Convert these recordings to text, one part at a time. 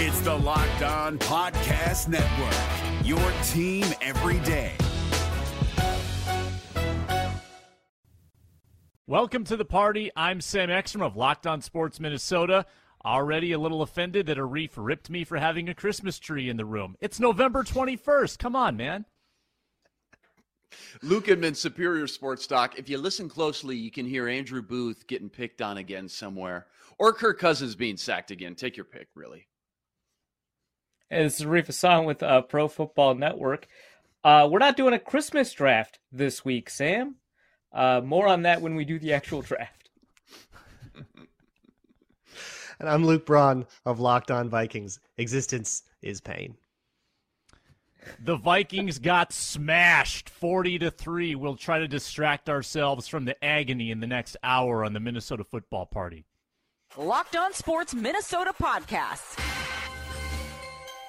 It's the Locked On Podcast Network, your team every day. Welcome to the party. I'm Sam Ekstrom of Locked On Sports Minnesota. Already a little offended that Arif ripped me for having a Christmas tree in the room. It's November 21st. Come on, man. Luke Inman, Superior Sports Talk. If you listen closely, you can hear Andrew Booth getting picked on again somewhere, or Kirk Cousins being sacked again. Take your pick, really. Hey, this is Arif Hasan with uh, Pro Football Network. Uh, we're not doing a Christmas draft this week, Sam. Uh, more on that when we do the actual draft. and I'm Luke Braun of Locked On Vikings. Existence is pain. The Vikings got smashed 40 to 3. We'll try to distract ourselves from the agony in the next hour on the Minnesota football party. Locked On Sports Minnesota podcast.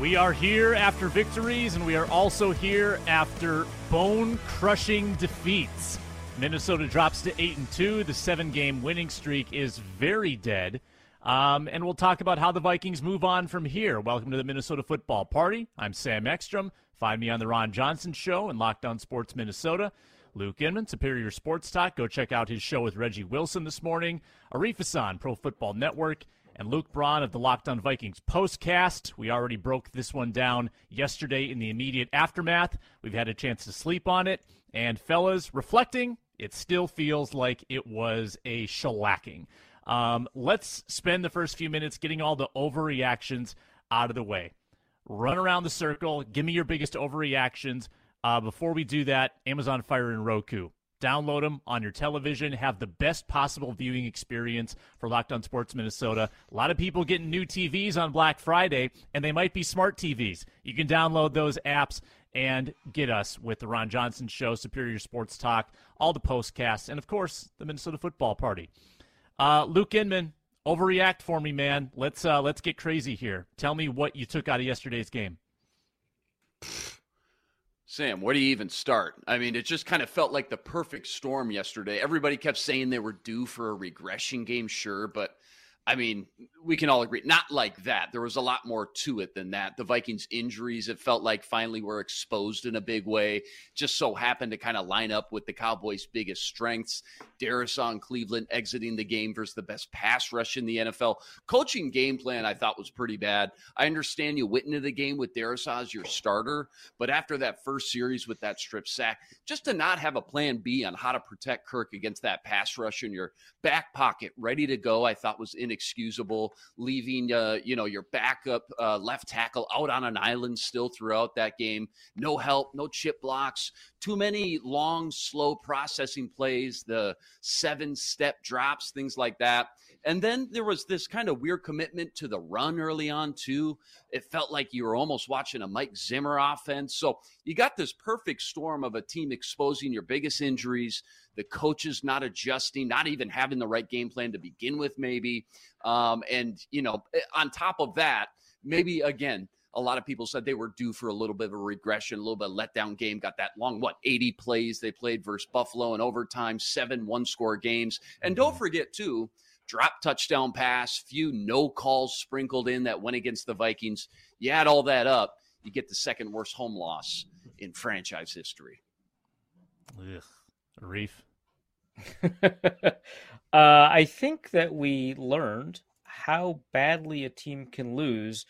We are here after victories, and we are also here after bone crushing defeats. Minnesota drops to 8 and 2. The seven game winning streak is very dead. Um, and we'll talk about how the Vikings move on from here. Welcome to the Minnesota Football Party. I'm Sam Ekstrom. Find me on The Ron Johnson Show and Locked On Sports Minnesota. Luke Inman, Superior Sports Talk. Go check out his show with Reggie Wilson this morning. Arif Hasan, Pro Football Network and Luke Braun of the Locked On Vikings postcast. We already broke this one down yesterday in the immediate aftermath. We've had a chance to sleep on it. And, fellas, reflecting, it still feels like it was a shellacking. Um, let's spend the first few minutes getting all the overreactions out of the way. Run around the circle. Give me your biggest overreactions. Uh, before we do that, Amazon Fire and Roku. Download them on your television. Have the best possible viewing experience for Locked On Sports Minnesota. A lot of people getting new TVs on Black Friday, and they might be smart TVs. You can download those apps and get us with the Ron Johnson Show, Superior Sports Talk, all the postcasts, and of course the Minnesota Football Party. Uh, Luke Inman, overreact for me, man. Let's uh, let's get crazy here. Tell me what you took out of yesterday's game. Sam, where do you even start? I mean, it just kind of felt like the perfect storm yesterday. Everybody kept saying they were due for a regression game, sure, but I mean, we can all agree, not like that. There was a lot more to it than that. The Vikings' injuries, it felt like finally were exposed in a big way. Just so happened to kind of line up with the Cowboys' biggest strengths. Darrisaw Cleveland exiting the game versus the best pass rush in the NFL. Coaching game plan, I thought was pretty bad. I understand you went into the game with Darrisaw as your starter, but after that first series with that strip sack, just to not have a plan B on how to protect Kirk against that pass rush in your back pocket ready to go, I thought was inexcusable. Excusable, leaving, uh, you know, your backup uh, left tackle out on an island still throughout that game. No help, no chip blocks, too many long, slow processing plays, the seven step drops, things like that. And then there was this kind of weird commitment to the run early on, too. It felt like you were almost watching a Mike Zimmer offense. So you got this perfect storm of a team exposing your biggest injuries, the coaches not adjusting, not even having the right game plan to begin with, maybe. Um, and, you know, eh, on top of that, maybe again, a lot of people said they were due for a little bit of a regression, a little bit of letdown game. Got that long, what, 80 plays they played versus Buffalo in overtime, seven one score games. And don't forget, too, drop touchdown pass, few no calls sprinkled in that went against the Vikings. You add all that up, you get the second worst home loss in franchise history. Ugh. Reef. uh, I think that we learned how badly a team can lose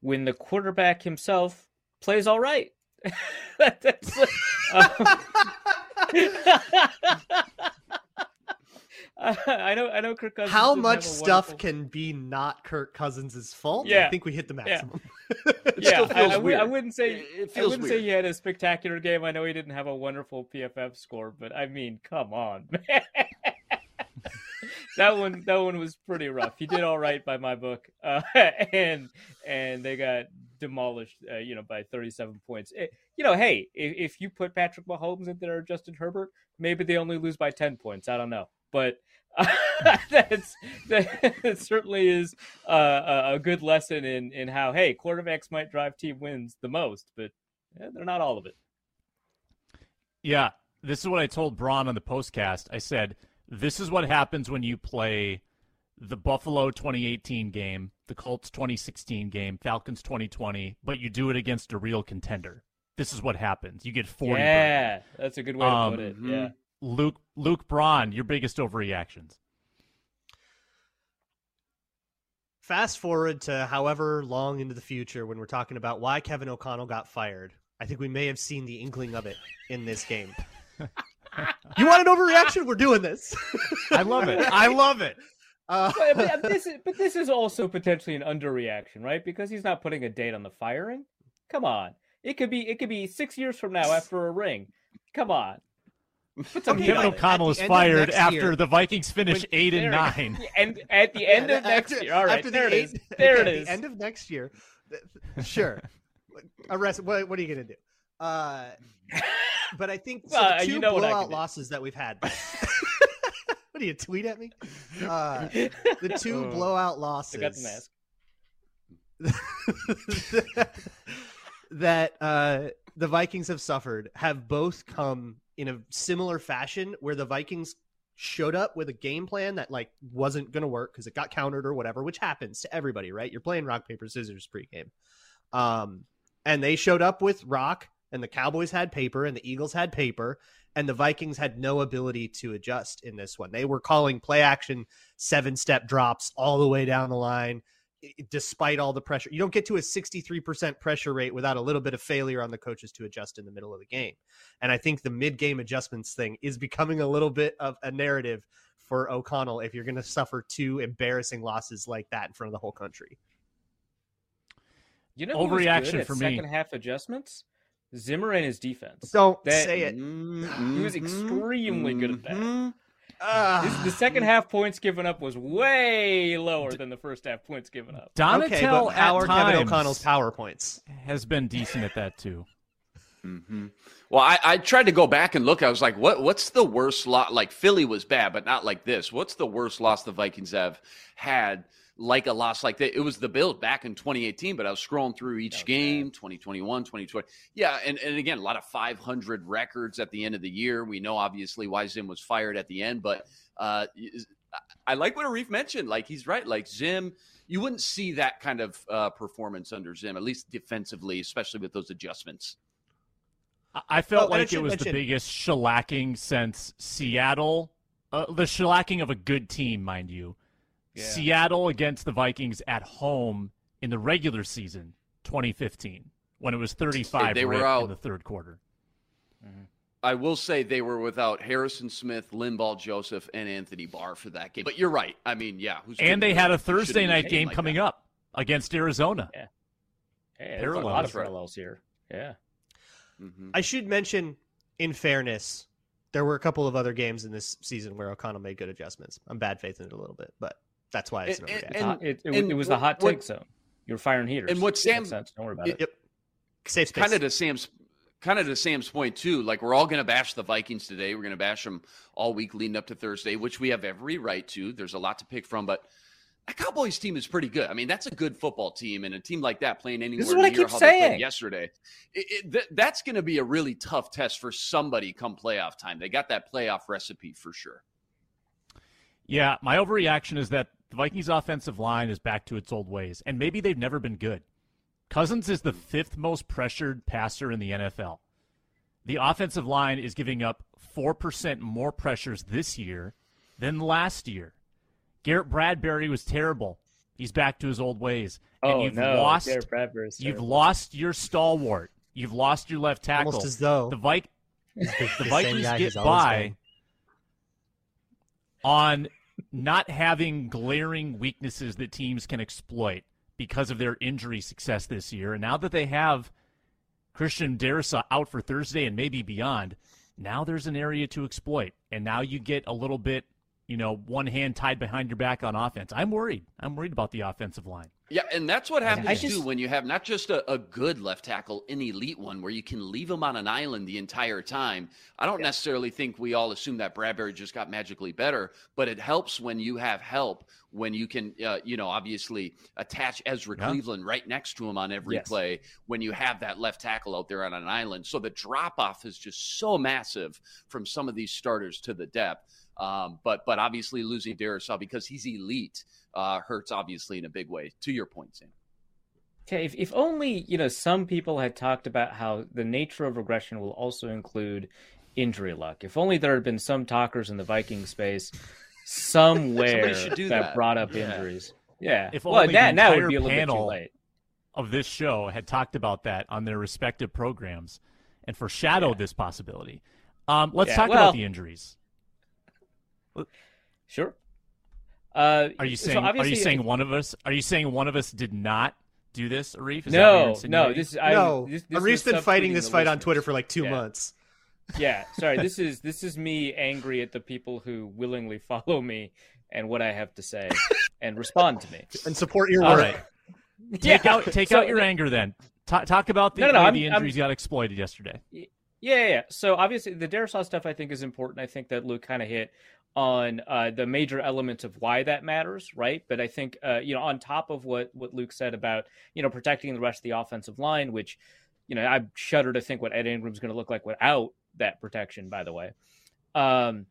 when the quarterback himself plays all right. That's, um, I know. I know. Kirk Cousins. How much stuff wonderful... can be not Kirk Cousins' fault? Yeah, I think we hit the maximum. Yeah, yeah I, I, I, wouldn't say. It I wouldn't weird. say he had a spectacular game. I know he didn't have a wonderful PFF score, but I mean, come on, man. that one that one was pretty rough. He did all right by my book, uh, and and they got demolished, uh, you know, by 37 points. It, you know, hey, if, if, you put Patrick Mahomes in there or Justin Herbert, maybe they only lose by 10 points. I don't know, but that's that, that, certainly is uh, a good lesson in in how hey, quarterbacks might drive team wins the most, but yeah, they're not all of it. Yeah, this is what I told Braun on the postcast. I said, "This is what happens when you play." the Buffalo 2018 game, the Colts 2016 game, Falcons 2020, but you do it against a real contender. This is what happens. You get 40. Yeah, that's a good way um, to put it. Yeah. Luke Luke Braun, your biggest overreactions. Fast forward to however long into the future when we're talking about why Kevin O'Connell got fired. I think we may have seen the inkling of it in this game. you want an overreaction? We're doing this. I love it. I love it. Uh, but, but, this is, but this is also potentially an underreaction, right? Because he's not putting a date on the firing. Come on, it could be it could be six years from now after a ring. Come on. Okay, Kevin O'Connell is fired after year, the Vikings finish when, eight and nine. And at the end yeah, of next year, all right, there the it eight, is. There it is. The end of next year, sure. Arrest. What, what are you going to do? Uh, but I think so well, the two you know blowout losses that we've had. What do you tweet at me? Uh, the two oh, blowout losses. I got the mask. that uh, the Vikings have suffered have both come in a similar fashion, where the Vikings showed up with a game plan that like wasn't going to work because it got countered or whatever, which happens to everybody, right? You're playing rock paper scissors pregame, um, and they showed up with rock, and the Cowboys had paper, and the Eagles had paper, and the Vikings had no ability to adjust in this one. They were calling play action seven step drops all the way down the line, despite all the pressure. You don't get to a 63% pressure rate without a little bit of failure on the coaches to adjust in the middle of the game. And I think the mid game adjustments thing is becoming a little bit of a narrative for O'Connell if you're going to suffer two embarrassing losses like that in front of the whole country. You know, overreaction for me. Second half adjustments Zimmer and his defense. Don't that, say it. Mm-hmm, he was extremely good at that. Mm-hmm. Uh, the second half points given up was way lower than the first half points given up. Donatell okay, but how are Kevin O'Connell's power points? Has been decent at that too. Mm-hmm. Well, I, I, tried to go back and look. I was like, what? What's the worst loss? Like Philly was bad, but not like this. What's the worst loss the Vikings have had? Like a loss like that. It was the build back in 2018, but I was scrolling through each okay. game, 2021, 2020. Yeah, and, and again, a lot of 500 records at the end of the year. We know obviously why Zim was fired at the end, but uh, I like what Arif mentioned. Like he's right. Like Zim, you wouldn't see that kind of uh, performance under Zim, at least defensively, especially with those adjustments. I felt oh, like it was mention- the biggest shellacking since Seattle. Uh, the shellacking of a good team, mind you yeah. Seattle against the Vikings at home in the regular season 2015 when it was 35 they were out in the third quarter. Mm-hmm. I will say they were without Harrison Smith, Linval Joseph, and Anthony Barr for that game. But you're right. I mean, yeah. and they had a Thursday night game like coming that. up against Arizona. Yeah. Hey, there's a lot of parallels here. Yeah. Mm-hmm. I should mention, in fairness, there were a couple of other games in this season where O'Connell made good adjustments. I'm bad faith in it a little bit, but that's why it's an and, and, it, it, it, was the hot take what, zone. You're firing heaters. And what Sam Don't worry about it. Yep. Safe space. Kind of to Sam's kind of to Sam's point too. Like we're all going to bash the Vikings today. We're going to bash them all week leading up to Thursday, which we have every right to. There's a lot to pick from, but that Cowboys team is pretty good. I mean, that's a good football team, and a team like that playing anywhere this is what near I keep how saying. they played yesterday. It, it, th- that's going to be a really tough test for somebody come playoff time. They got that playoff recipe for sure. Yeah, my overreaction is that the Vikings' offensive line is back to its old ways, and maybe they've never been good. Cousins is the fifth most pressured passer in the NFL. The offensive line is giving up 4% more pressures this year than last year. Garrett Bradbury was terrible. He's back to his old ways. And oh, you've no. lost you've lost your stalwart. You've lost your left tackle. Almost as though the, Vi- the, the Vikings get by on not having glaring weaknesses that teams can exploit because of their injury success this year. And now that they have Christian Darrisaw out for Thursday and maybe beyond, now there's an area to exploit. And now you get a little bit you know, one hand tied behind your back on offense. I'm worried. I'm worried about the offensive line. Yeah, and that's what happens I just- too when you have not just a, a good left tackle, an elite one, where you can leave him on an island the entire time. I don't necessarily think we all assume that Bradbury just got magically better, but it helps when you have help, when you can, uh, you know, obviously attach Ezra Yeah. Cleveland right next to him on every Yes. play, when you have that left tackle out there on an island. So the drop off is just so massive from some of these starters to the depth. Um, but but obviously losing Darrisaw because he's elite uh, hurts obviously in a big way. To your point, Sam. Okay, if, if only you know some people had talked about how the nature of regression will also include injury luck. If only there had been some talkers in the Viking space somewhere should do that. brought up Yeah. injuries. Yeah. If well, only that the now would entire be a little bit too panel- late. Of this show had talked about that on their respective programs and foreshadowed this possibility. Um, let's Yeah, talk well- about the injuries. Sure. Uh, Are you so saying? are you saying one of us? Are you saying one of us did not do this, Arif? Is you're No, no. insinuating? This I, no, this, this Arif's was been fighting this the fight on. Twitter for like two Yeah. months. Yeah, sorry. This is this is me angry at the people who willingly follow me and what I have to say and respond to me. And support your work. right. Take Yeah, out take so- out your anger then. Ta talk about the, No, no, no, way I'm- the I'm- injuries got exploited yesterday. Yeah, yeah, yeah. So obviously the Darrisaw stuff I think is important. I think that Luke kind of hit on uh, the major elements of why that matters, right? But I think uh, you know, on top of what what Luke said about you know protecting the rest of the offensive line, which you know I shudder to think what Ed Ingram's going to look like without that protection. By the way, um,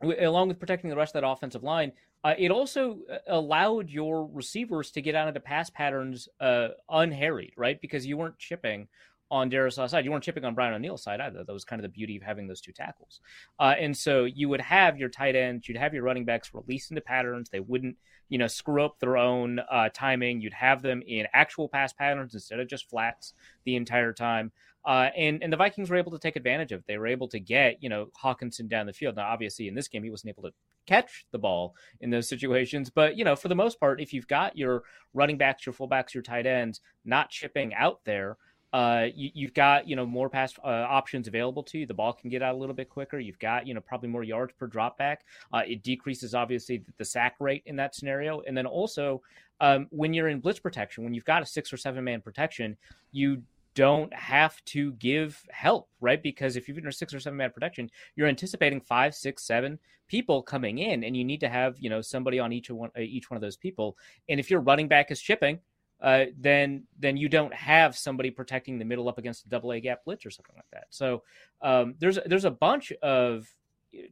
w- along with protecting the rest of that offensive line, uh, it also uh, allowed your receivers to get out into pass patterns uh, unharried, right? Because you weren't chipping on Darrisaw's side. You weren't chipping on Brian O'Neill's side either. That was kind of the beauty of having those two tackles. Uh, and so you would have your tight ends, you'd have your running backs released into patterns. They wouldn't, you know, screw up their own uh, timing. You'd have them in actual pass patterns instead of just flats the entire time. Uh, and and the Vikings were able to take advantage of. It. They were able to get you know Hockenson down the field. Now, obviously, in this game, he wasn't able to catch the ball in those situations, but you know, for the most part, if you've got your running backs, your fullbacks, your tight ends not chipping out there, uh, you, you've got you know more pass uh, options available to you. The ball can get out a little bit quicker. You've got you know probably more yards per drop back. Uh, it decreases obviously the, the sack rate in that scenario, and then also um, when you're in blitz protection, when you've got a six or seven man protection, you don't have to give help, right? Because if you're in a six or seven man protection, you're anticipating five, six, seven people coming in, and you need to have you know somebody on each one uh, each one of those people. And if your running back is chipping, uh, then then you don't have somebody protecting the middle up against a double A gap blitz or something like that. So um, there's there's a bunch of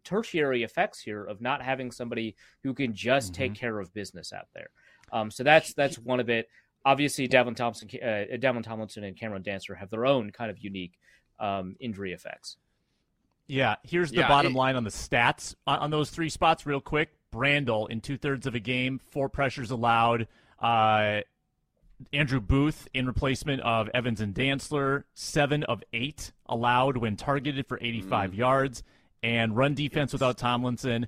tertiary effects here of not having somebody who can just take care of business out there. Um, so that's that's one of it. Obviously, Davin Thompson, uh, Dalvin Tomlinson, and Cameron Dantzler have their own kind of unique um, injury effects. Yeah, here's the Yeah, bottom it- line on the stats on, on those three spots, real quick. Brandel in two thirds of a game, four pressures allowed. Uh, Andrew Booth in replacement of Evans and Dantzler, seven of eight allowed when targeted for 85 yards, and run defense without Tomlinson.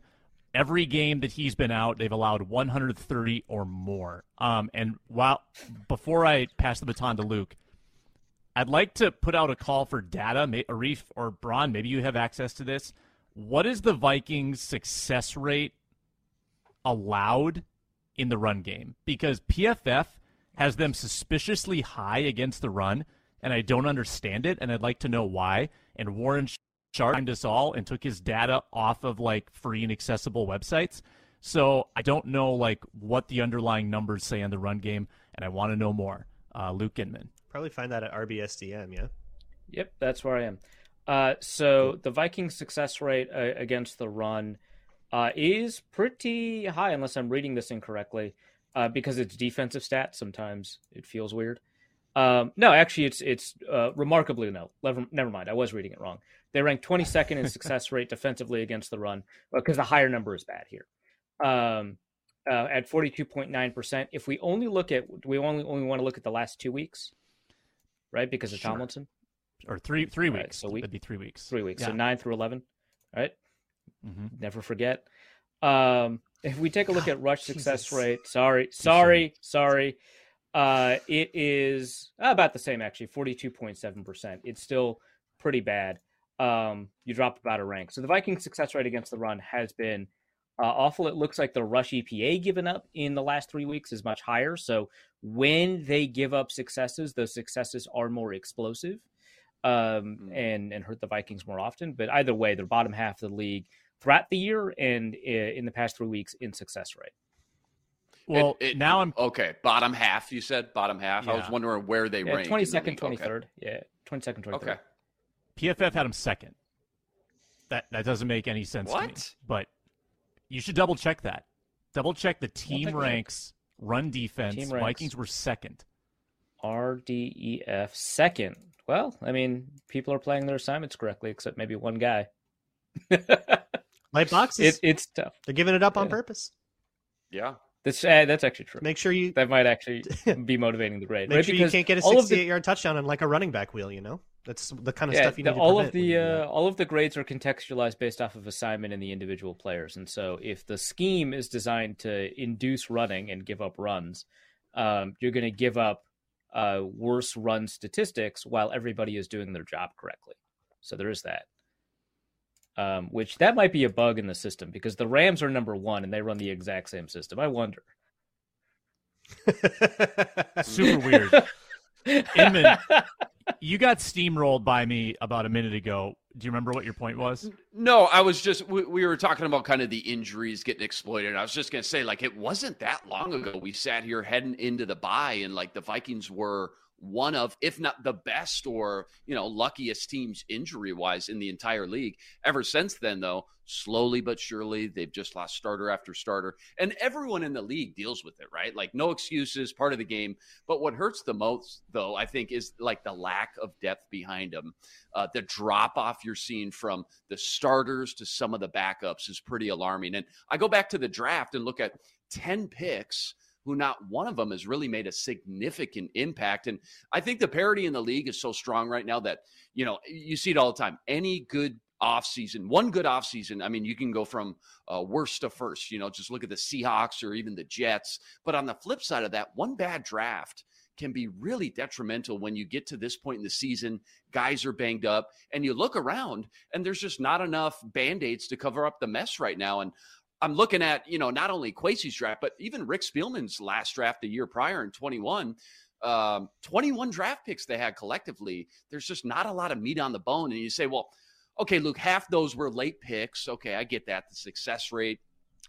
Every game that he's been out, they've allowed 130 or more. Um, and while before I pass the baton to Luke, I'd like to put out a call for data. May, Arif or Braun, maybe you have access to this. What is the Vikings' success rate allowed in the run game? Because PFF has them suspiciously high against the run, and I don't understand it, and I'd like to know why. And Warren Sharp timed us all and took his data off of like free and accessible websites. So I don't know like what the underlying numbers say on the run game, and I want to know more. Uh, Luke Inman. Probably find that at RBSDM, yeah. Yep, that's where I am. Uh, so the Vikings' success rate uh, against the run uh, is pretty high, unless I'm reading this incorrectly, uh, because it's defensive stats. Sometimes it feels weird. Um, no, actually, it's it's uh, remarkably no. Never, never mind. I was reading it wrong. They rank 22nd in success rate defensively against the run because the higher number is bad here. Um, uh, at 42.9%. If we only look at, we only only want to look at the last two weeks, right? Because of Sure. Tomlinson Or three three Right, weeks. so we- That'd be three weeks. three weeks, so nine through eleven, right? Mhm. Never forget. Um, if we take a look at rush success Jesus. rate, sorry, sorry, sorry, uh, it is about the same actually, forty-two point seven percent. It's still pretty bad. Um, you drop about a rank. So the Vikings' success rate against the run has been uh, awful it looks like the rush EPA given up in the last three weeks is much higher. So when they give up successes, those successes are more explosive um, Mm. and and hurt the Vikings more often. But either way, they're bottom half of the league throughout the year and uh, in the past three weeks in success rate. Well, It- it- now I'm okay. Bottom half, you said bottom half. I was wondering where they Yeah, rank. in twenty the second, league. twenty Okay. third. Yeah, twenty second, twenty third. Okay. PFF had him second. That that doesn't make any sense to me. What? But you should double check that. Double check the team take a ranks, run defense. Team ranks. Vikings were second. RDEF second. Well, I mean, people are playing their assignments correctly, except maybe one guy. Light boxes. it, it's tough. They're giving it up on purpose. Yeah. That's uh, that's actually true. Make sure you That might actually be motivating the grade. make right? sure you can't get a all of the- 68 yard touchdown on like a running back wheel. You know, that's the kind of yeah, stuff you the- need to all of the you do uh, all of the grades are contextualized based off of assignment and the individual players. And so, if the scheme is designed to induce running and give up runs, um, you're going to give up uh, worse run statistics while everybody is doing their job correctly. So there is that. Um, which that might be a bug in the system because the Rams are number one and they run the exact same system. I wonder. Super weird. Inman, you got steamrolled by me about a minute ago. Do you remember what your point was? No, I was just we, we were talking about kind of the injuries getting exploited. I was just gonna say, like, it wasn't that long ago we sat here heading into the bye, and like the Vikings were one of, if not the best or you know luckiest teams injury wise in the entire league. Ever since then, though, slowly but surely they've just lost starter after starter, and everyone in the league deals with it, right? Like no excuses, part of the game. But what hurts the most, though, I think, is like the lack of depth behind them. Uh, the drop off you're seeing from the starters to some of the backups is pretty alarming. And I go back to the draft and look at 10 picks who not one of them has really made a significant impact. And I think the parity in the league is so strong right now that, you know, you see it all the time. Any good offseason, one good offseason, I mean, you can go from uh, worst to first, you know, just look at the Seahawks or even the Jets. But on the flip side of that, one bad draft can be really detrimental when you get to this point in the season. Guys are banged up, and you look around, and there's just not enough band aids to cover up the mess right now. And I'm looking at, you know, not only Kwesi's draft, but even Rick Spielman's last draft the year prior in 21. Um, 21 draft picks they had collectively. There's just not a lot of meat on the bone. And you say, well, okay, Luke, half those were late picks. Okay, I get that. The success rate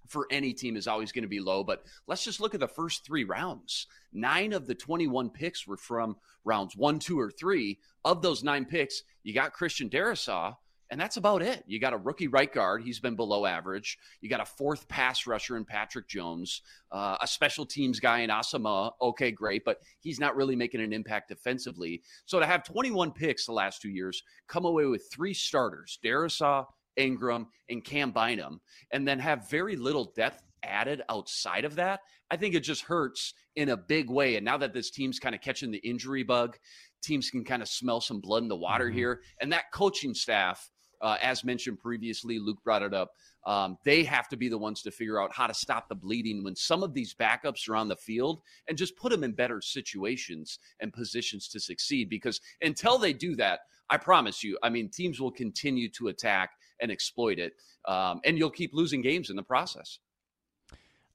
for any team is always going to be low, but let's just look at the first three rounds. Nine of the 21 picks were from rounds one, two, or three. Of those nine picks, you got Christian Darrisaw, and that's about it. You got a rookie right guard. He's been below average. You got a fourth pass rusher in Patrick Jones, uh, a special teams guy in Asamoah. Okay, great, but he's not really making an impact defensively. So to have 21 picks the last two years, come away with three starters, Darrisaw, Ingram, and Cam Bynum, and then have very little depth added outside of that, I think it just hurts in a big way. And now that this team's kind of catching the injury bug, teams can kind of smell some blood in the water Mhm. here. And that coaching staff, uh, as mentioned previously, Luke brought it up. Um, they have to be the ones to figure out how to stop the bleeding when some of these backups are on the field and just put them in better situations and positions to succeed. Because until they do that, I promise you, I mean, teams will continue to attack and exploit it, um, and you'll keep losing games in the process.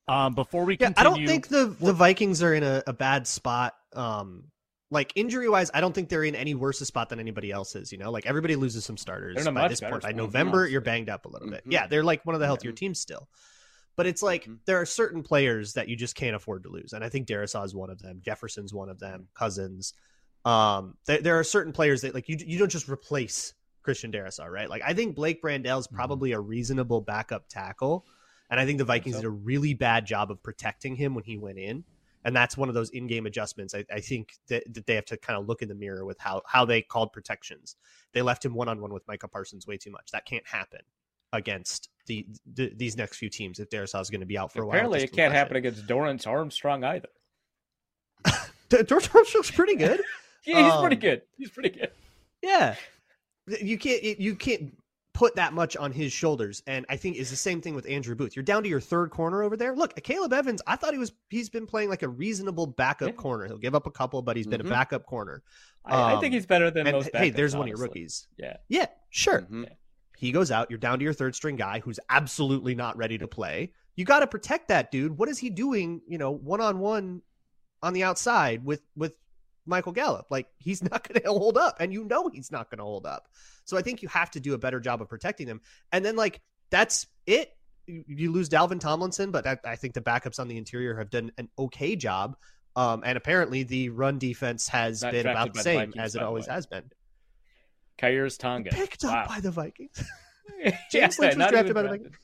Um, before we Yeah, continue, I don't think the the Vikings are in a, a bad spot. Um, like injury wise, I don't think they're in any worse a spot than anybody else is. You know, like everybody loses some starters They're in a by much this point. By. November, you're banged up a little bit. Mhm. Yeah, they're like one of the healthier Mhm. teams still. But it's like Mhm. there are certain players that you just can't afford to lose, and I think Darrisaw is one of them. Jefferson's one of them. Cousins. Um, there, there are certain players that like you you don't just replace Christian Darrisaw, right? Like I think Blake Brandel's probably a reasonable backup tackle, and I think the Vikings so. did a really bad job of protecting him when he went in, and that's one of those in-game adjustments. I, I think that, that they have to kind of look in the mirror with how how they called protections. They left him one-on-one with Micah Parsons way too much. That can't happen against the, the these next few teams if Darrisaw is going to be out for a while. Apparently, it can't happen against Dorance Armstrong either. D- George Armstrong's pretty good. Yeah, he's pretty Um, good. He's pretty good. Yeah, you can't you can't put that much on his shoulders, and I think it's the same thing with Andrew Booth. You're down to your third corner over there. Look, Caleb Evans. I thought he was he's been playing like a reasonable backup Yeah. corner. He'll give up a couple, but he's been Mhm. a backup corner. I, I think Um, he's better than And most. hey, backups, there's one of your rookies. Yeah. Yeah, sure. Mhm. He goes out. You're down to your third string guy who's absolutely not ready to play. You got to protect that dude. What is he doing? You know, one on one on the outside with with Michael Gallup. Like he's not going to hold up, and you know he's not going to hold up. So I think you have to do a better job of protecting them. And then like that's it. You, you lose Dalvin Tomlinson, but I, I, think the backups on the interior have done an okay job. Um, and apparently the run defense has not been about the same the as it always has been. Khyiris Tonga picked wow. up by the Vikings. James yeah, Lynch was drafted by the Vikings.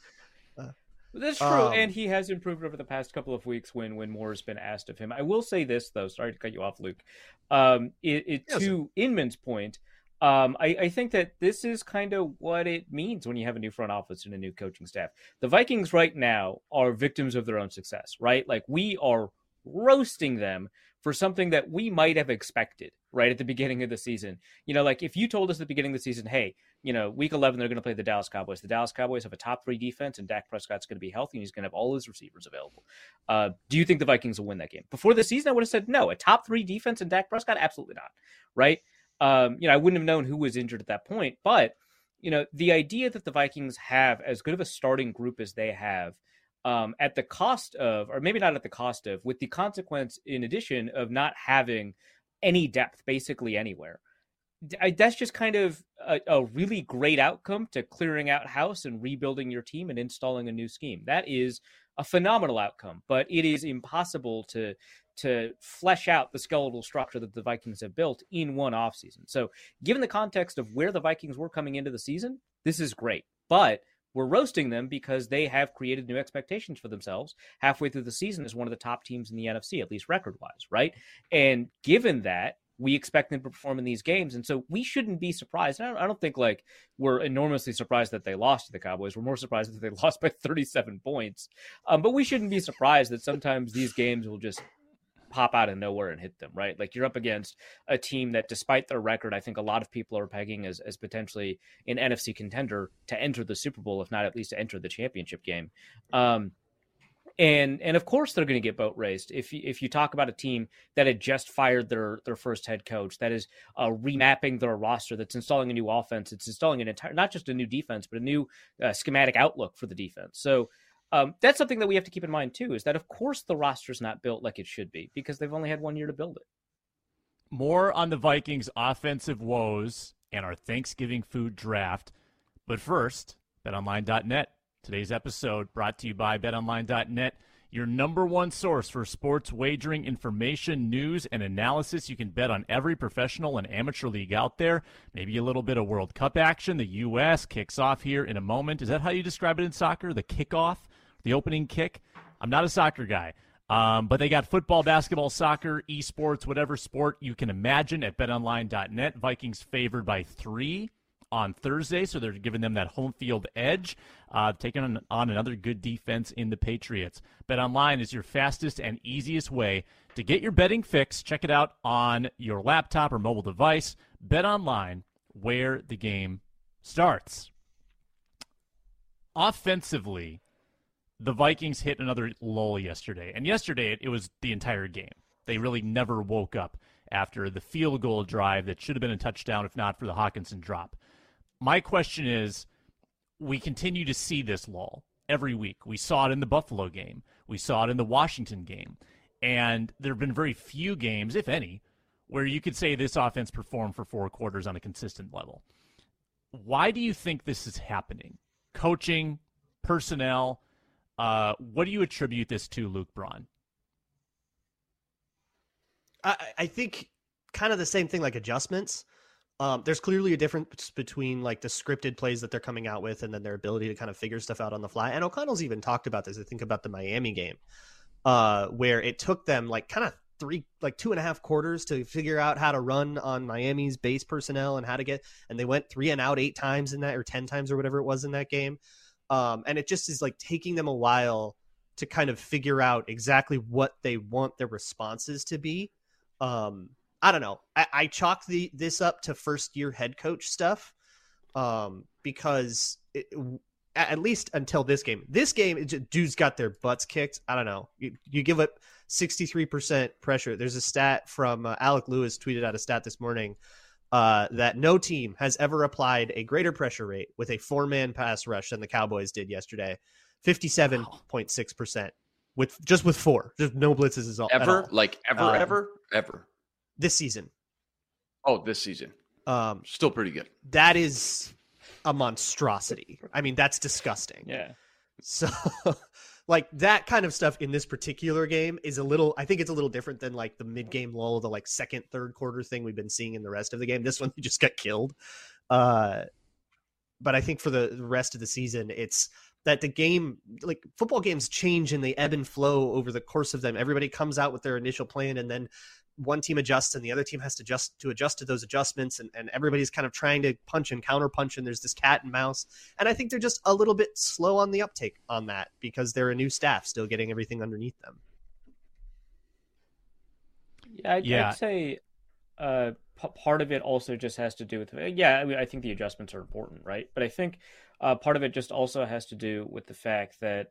That's true, um, and he has improved over the past couple of weeks when when more has been asked of him. I will say this though. Sorry to cut you off, Luke. Um, it, it yes, to Inman's point. Um, I, I think that this is kind of what it means when you have a new front office and a new coaching staff. The Vikings right now are victims of their own success, right? Like we are roasting them for something that we might have expected right at the beginning of the season. You know, like if you told us at the beginning of the season, hey, you know, week 11, they're going to play the Dallas Cowboys. The Dallas Cowboys have a top three defense, and Dak Prescott's going to be healthy, and he's going to have all his receivers available. Uh, do you think the Vikings will win that game? Before the season, I would have said no. A top three defense and Dak Prescott? Absolutely not. Right? Um, you know, I wouldn't have known who was injured at that point, but you know, the idea that the Vikings have as good of a starting group as they have, um, at the cost of, or maybe not at the cost of, with the consequence in addition of not having any depth basically anywhere. I, that's just kind of a, a, really great outcome to clearing out house and rebuilding your team and installing a new scheme. That is a phenomenal outcome, but it is impossible to to flesh out the skeletal structure that the Vikings have built in one offseason. So, given the context of where the Vikings were coming into the season, this is great. But we're roasting them because they have created new expectations for themselves halfway through the season as one of the top teams in the NFC, at least record wise, right? And given that, we expect them to perform in these games. And so we shouldn't be surprised. I don't, I don't, think like we're enormously surprised that they lost to the Cowboys. We're more surprised that they lost by 37 points. Um, but we shouldn't be surprised that sometimes these games will just pop out of nowhere and hit them, right? Like you're up against a team that, despite their record, I think a lot of people are pegging as, as potentially an NFC contender to enter the Super Bowl, if not at least to enter the championship game. Um, and and of course they're going to get boat raced if you, if you talk about a team that had just fired their their first head coach that is uh, remapping their roster that's installing a new offense it's installing an entire not just a new defense but a new uh, schematic outlook for the defense so um, that's something that we have to keep in mind too is that of course the roster's not built like it should be because they've only had one year to build it more on the vikings offensive woes and our thanksgiving food draft but first betonline.net Today's episode brought to you by betonline.net, your number one source for sports wagering information, news, and analysis. You can bet on every professional and amateur league out there. Maybe a little bit of World Cup action. The U.S. kicks off here in a moment. Is that how you describe it in soccer? The kickoff, the opening kick? I'm not a soccer guy. Um, but they got football, basketball, soccer, esports, whatever sport you can imagine at betonline.net. Vikings favored by three on Thursday, so they're giving them that home field edge, uh, taking on, on another good defense in the Patriots. Bet online is your fastest and easiest way to get your betting fix. Check it out on your laptop or mobile device. Bet online, where the game starts. Offensively, the Vikings hit another lull yesterday, and yesterday it, it was the entire game. They really never woke up after the field goal drive that should have been a touchdown if not for the Hockenson drop my question is we continue to see this lull every week. We saw it in the Buffalo game, we saw it in the Washington game. And there have been very few games, if any, where you could say this offense performed for four quarters on a consistent level. Why do you think this is happening? Coaching, personnel, uh, what do you attribute this to, Luke Braun? I, I think kind of the same thing, like adjustments. Um, there's clearly a difference between like the scripted plays that they're coming out with and then their ability to kind of figure stuff out on the fly. And O'Connell's even talked about this. I think about the Miami game, uh, where it took them like kind of three, like two and a half quarters to figure out how to run on Miami's base personnel and how to get. And they went three and out eight times in that, or ten times, or whatever it was in that game. Um, and it just is like taking them a while to kind of figure out exactly what they want their responses to be. Um, I don't know. I, I chalk the this up to first year head coach stuff, um, because it, at least until this game, this game, dudes got their butts kicked. I don't know. You, you give up sixty three percent pressure. There's a stat from uh, Alec Lewis tweeted out a stat this morning uh, that no team has ever applied a greater pressure rate with a four man pass rush than the Cowboys did yesterday. 57.6% with just with four. Just no blitzes is all Ever? all. Like ever, Uh, ever, ever. this season. Oh, this season. Um, Still pretty good. that is a monstrosity. I mean, that's disgusting. Yeah. So, like that kind of stuff in this particular game is a little. I think it's a little different than like the mid-game lull, the like second, third quarter thing we've been seeing in the rest of the game. This one, he just got killed. Uh, but I think for the the rest of the season, it's that the game, like football games, change and they ebb and flow over the course of them. Everybody comes out with their initial plan, and then one team adjusts and the other team has to adjust to adjust to those adjustments and, and everybody's kind of trying to punch and counter punch and there's this cat and mouse and i think they're just a little bit slow on the uptake on that because they're a new staff still getting everything underneath them Yeah, I'd, Yeah. I'd say uh, p- part of it also just has to do with yeah. I, mean, I think the adjustments are important, right? But I think uh, part of it just also has to do with the fact that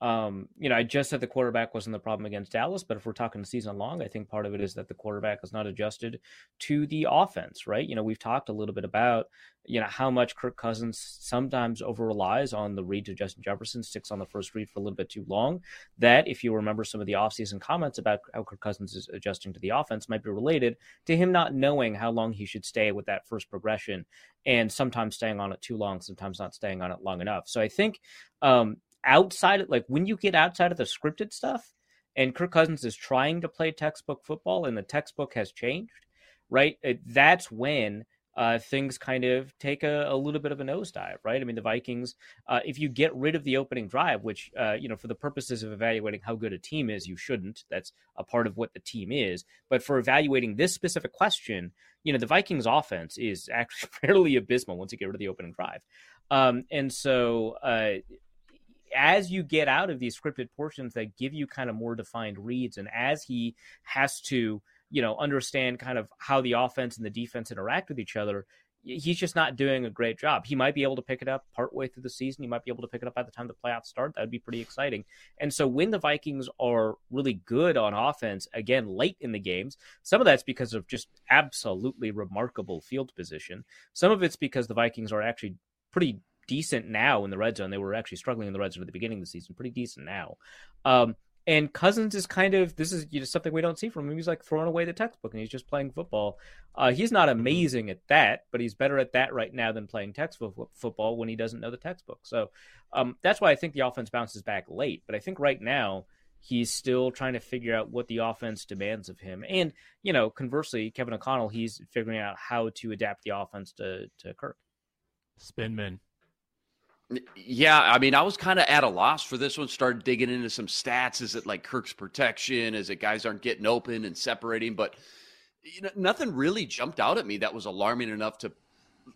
um, you know I just said the quarterback wasn't the problem against Dallas, but if we're talking season long, I think part of it is that the quarterback is not adjusted to the offense, right? You know, we've talked a little bit about you know how much Kirk Cousins sometimes over relies on the read to Justin Jefferson, sticks on the first read for a little bit too long. That, if you remember some of the offseason comments about how Kirk Cousins is adjusting to the offense, might be related to him not knowing how long he should stay with that first progression, and sometimes staying on it too long, sometimes not staying on it long enough. So I think um, outside, of, like when you get outside of the scripted stuff, and Kirk Cousins is trying to play textbook football, and the textbook has changed, right? It, that's when uh, things kind of take a, a little bit of a nosedive, right? I mean, the Vikings, uh, if you get rid of the opening drive, which, uh, you know, for the purposes of evaluating how good a team is, you shouldn't. That's a part of what the team is. But for evaluating this specific question, you know, the Vikings offense is actually fairly abysmal once you get rid of the opening drive. Um, and so, uh, as you get out of these scripted portions that give you kind of more defined reads, and as he has to, you know, understand kind of how the offense and the defense interact with each other, he's just not doing a great job. He might be able to pick it up partway through the season. He might be able to pick it up by the time the playoffs start. That would be pretty exciting. And so when the Vikings are really good on offense, again, late in the games, some of that's because of just absolutely remarkable field position. Some of it's because the Vikings are actually pretty decent now in the red zone. They were actually struggling in the red zone at the beginning of the season, pretty decent now. Um, and Cousins is kind of this is you know, something we don't see from him. He's like throwing away the textbook and he's just playing football. Uh, he's not amazing at that, but he's better at that right now than playing textbook football when he doesn't know the textbook. So um, that's why I think the offense bounces back late. But I think right now he's still trying to figure out what the offense demands of him. And you know, conversely, Kevin O'Connell he's figuring out how to adapt the offense to to Kirk. Spinman. Yeah, I mean, I was kind of at a loss for this one. Started digging into some stats. Is it like Kirk's protection? Is it guys aren't getting open and separating? But you know, nothing really jumped out at me that was alarming enough to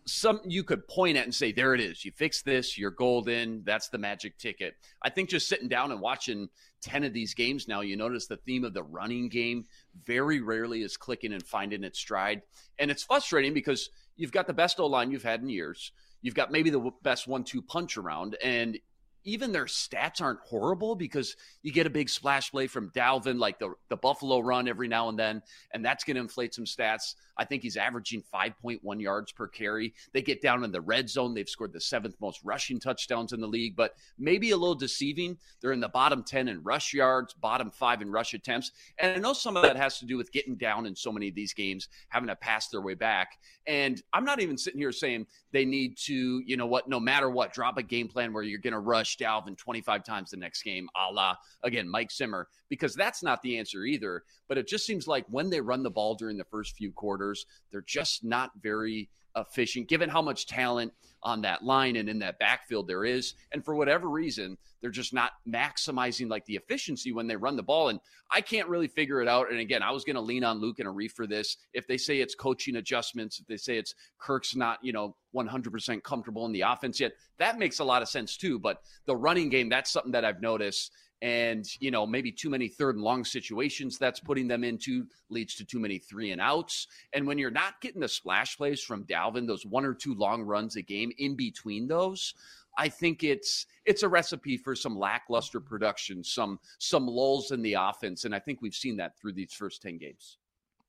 some you could point at and say, "There it is. You fix this. You're golden. That's the magic ticket." I think just sitting down and watching ten of these games now, you notice the theme of the running game very rarely is clicking and finding its stride, and it's frustrating because you've got the best O line you've had in years. You've got maybe the best one-two punch around, and even their stats aren't horrible because you get a big splash play from Dalvin, like the the Buffalo run every now and then, and that's going to inflate some stats. I think he's averaging 5.1 yards per carry. They get down in the red zone. They've scored the seventh most rushing touchdowns in the league, but maybe a little deceiving. They're in the bottom 10 in rush yards, bottom five in rush attempts. And I know some of that has to do with getting down in so many of these games, having to pass their way back. And I'm not even sitting here saying they need to, you know what, no matter what, drop a game plan where you're going to rush Dalvin 25 times the next game, a la, again, Mike Zimmer, because that's not the answer either. But it just seems like when they run the ball during the first few quarters, they're just not very efficient, given how much talent on that line and in that backfield there is. And for whatever reason, they're just not maximizing like the efficiency when they run the ball. And I can't really figure it out. And again, I was going to lean on Luke and Arif for this. If they say it's coaching adjustments, if they say it's Kirk's not, you know, 100% comfortable in the offense yet, that makes a lot of sense too. But the running game, that's something that I've noticed and you know maybe too many third and long situations that's putting them into leads to too many three and outs. And when you're not getting the splash plays from Dalvin those one or two long runs a game in between those I think it's it's a recipe for some lackluster production some some lulls in the offense. And I think we've seen that through these first 10 games.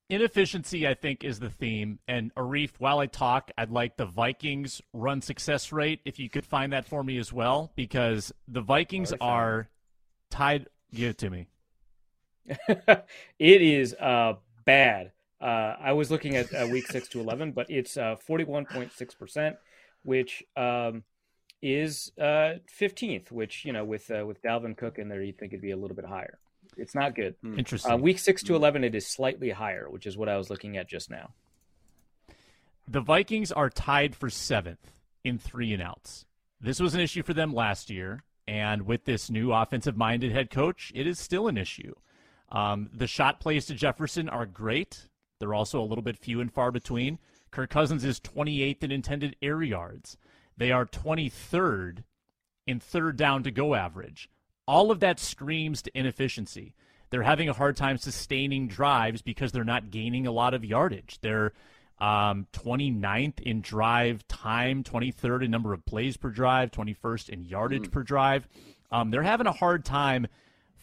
Inefficiency, I think, is the theme. And Arif, while I talk, I'd like the Vikings run success rate, if you could find that for me as well, because the Vikings are tied. Give it to me. it is uh, bad. Uh, I was looking at uh, week six to eleven, but it's uh, forty-one point six percent, which um, is uh, fifteenth. which you know, with uh, with Dalvin Cook in there, you'd think it'd be a little bit higher. It's not good. Hmm. Interesting. week six to eleven, it is slightly higher, which is what I was looking at just now. The Vikings are tied for seventh in three and outs. This was an issue for them last year, and with this new offensive-minded head coach, it is still an issue. Um, the shot plays to Jefferson are great. They're also a little bit few and far between. Kirk Cousins is 28th in intended air yards. They are 23rd in third down to go average. All of that screams to inefficiency. They're having a hard time sustaining drives because they're not gaining a lot of yardage. They're um, 29th in drive time, 23rd in number of plays per drive, 21st in yardage mm. per drive. Um, they're having a hard time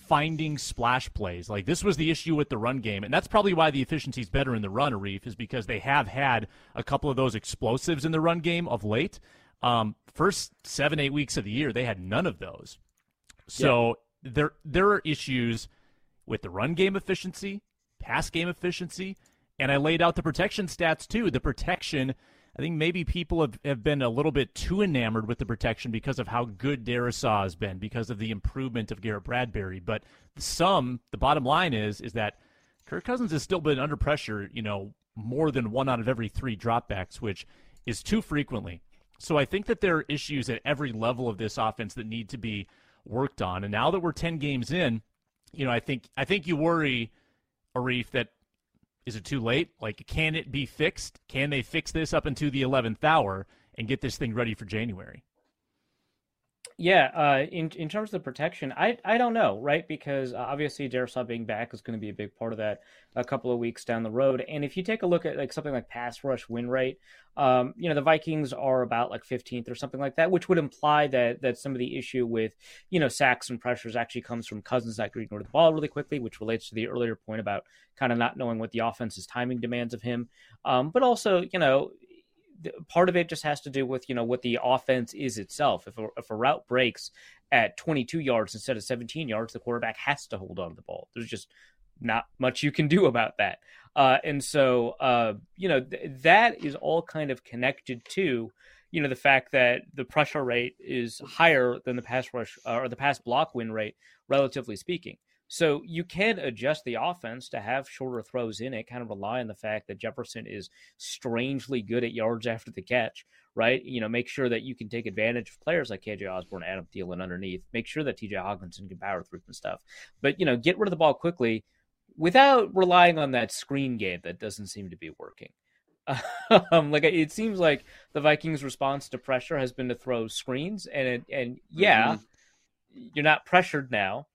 finding splash plays. Like this was the issue with the run game, and that's probably why the efficiency is better in the run. Arif is because they have had a couple of those explosives in the run game of late. Um, first seven eight weeks of the year, they had none of those. So yeah. there there are issues with the run game efficiency, pass game efficiency, and I laid out the protection stats too. The protection I think maybe people have, have been a little bit too enamored with the protection because of how good Darrisaw has been, because of the improvement of Garrett Bradbury. But the sum, the bottom line is, is that Kirk Cousins has still been under pressure, you know, more than one out of every three dropbacks, which is too frequently. So I think that there are issues at every level of this offense that need to be worked on. And now that we're 10 games in, you know, I think I think you worry, Arif, that is it too late? Like, can it be fixed? Can they fix this up into the 11th hour and get this thing ready for January? Yeah, uh, in in terms of the protection, I I don't know, right? Because uh, obviously Darrisaw being back is going to be a big part of that a couple of weeks down the road. And if you take a look at like something like pass rush win rate, um, you know the Vikings are about like 15th or something like that, which would imply that that some of the issue with you know sacks and pressures actually comes from Cousins that can ignore the ball really quickly, which relates to the earlier point about kind of not knowing what the offense's timing demands of him. Um, but also, you know, part of it just has to do with you know what the offense is itself. If a, if a route breaks at 22 yards instead of 17 yards, the quarterback has to hold on to the ball. There's just not much you can do about that. Uh, and so, uh, you know, th- that is all kind of connected to, you know, the fact that the pressure rate is higher than the pass rush uh, or the pass block win rate, relatively speaking. So you can adjust the offense to have shorter throws in it, kind of rely on the fact that Jefferson is strangely good at yards after the catch, right? You know, make sure that you can take advantage of players like KJ Osborn, Adam Thielen underneath. Make sure that TJ Hockenson can power through some stuff. But, you know, get rid of the ball quickly without relying on that screen game that doesn't seem to be working. um, like it seems like the Vikings' response to pressure has been to throw screens, and it, and yeah, mm-hmm. you're not pressured now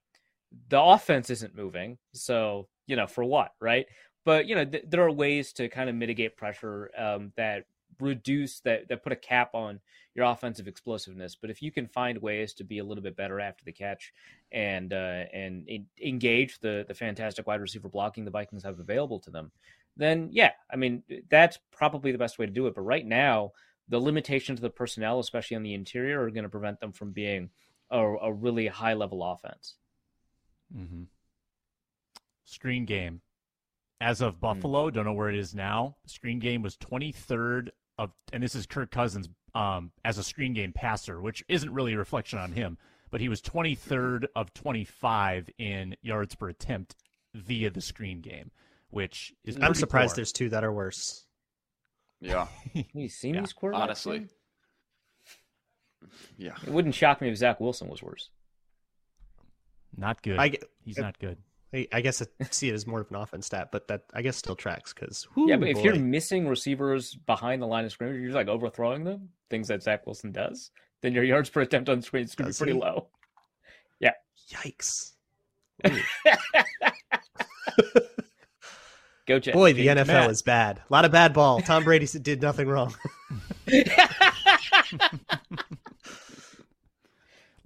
the offense isn't moving. So, you know, for what, right? But, you know, th- there are ways to kind of mitigate pressure um, that reduce that that put a cap on your offensive explosiveness. But if you can find ways to be a little bit better after the catch and uh, and engage the the fantastic wide receiver blocking the Vikings have available to them, then yeah, I mean that's probably the best way to do it. But right now, the limitations of the personnel, especially on the interior, are going to prevent them from being a, a really high level offense. Mm-hmm. Screen game. As of hmm. Buffalo, mm. don't know where it is now. Screen game was 23rd of, and this is Kirk Cousins um, as a screen game passer, which isn't really a reflection on him, but he was 23rd of 25 in yards per attempt via the screen game, which is. I'm surprised poor. there's two that are worse. Yeah, you seen yeah. these quarterbacks? Honestly, yeah, it wouldn't shock me if Zach Wilson was worse. Not good. I, He's uh, not good. I, I guess I see it as more of an offense stat, but that I guess still tracks because yeah. But if you're missing receivers behind the line of scrimmage, you're just like overthrowing them, things that Zach Wilson does, then your yards per attempt on screen is going to be pretty he? low. Yeah. Yikes. Go Jets. Boy, the NFL Matt. is bad. A lot of bad ball. Tom Brady did nothing wrong.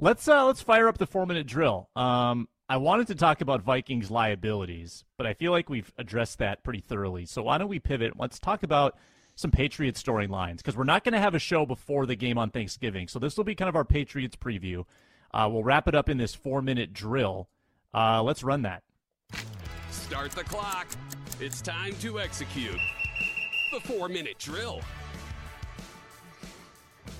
Let's uh let's fire up the four minute drill. Um, I wanted to talk about Vikings liabilities, but I feel like we've addressed that pretty thoroughly. So why don't we pivot? Let's talk about some Patriots storylines because we're not going to have a show before the game on Thanksgiving. So this will be kind of our Patriots preview. Uh, we'll wrap it up in this four minute drill. Uh, let's run that. Start the clock. It's time to execute the four minute drill.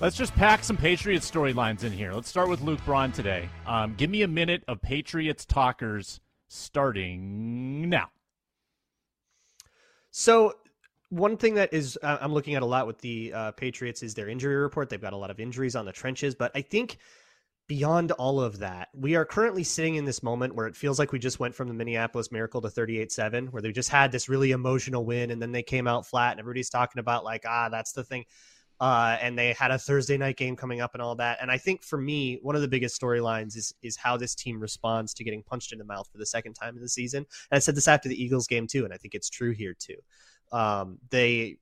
Let's just pack some Patriots storylines in here. Let's start with Luke Braun today. Um, give me a minute of Patriots talkers starting now. So, one thing that is uh, I'm looking at a lot with the uh, Patriots is their injury report. They've got a lot of injuries on the trenches, but I think beyond all of that, we are currently sitting in this moment where it feels like we just went from the Minneapolis Miracle to 38-7, where they just had this really emotional win and then they came out flat and everybody's talking about like, ah, that's the thing uh, and they had a Thursday night game coming up and all that. And I think for me, one of the biggest storylines is is how this team responds to getting punched in the mouth for the second time in the season. And I said this after the Eagles game too, and I think it's true here too. Um, they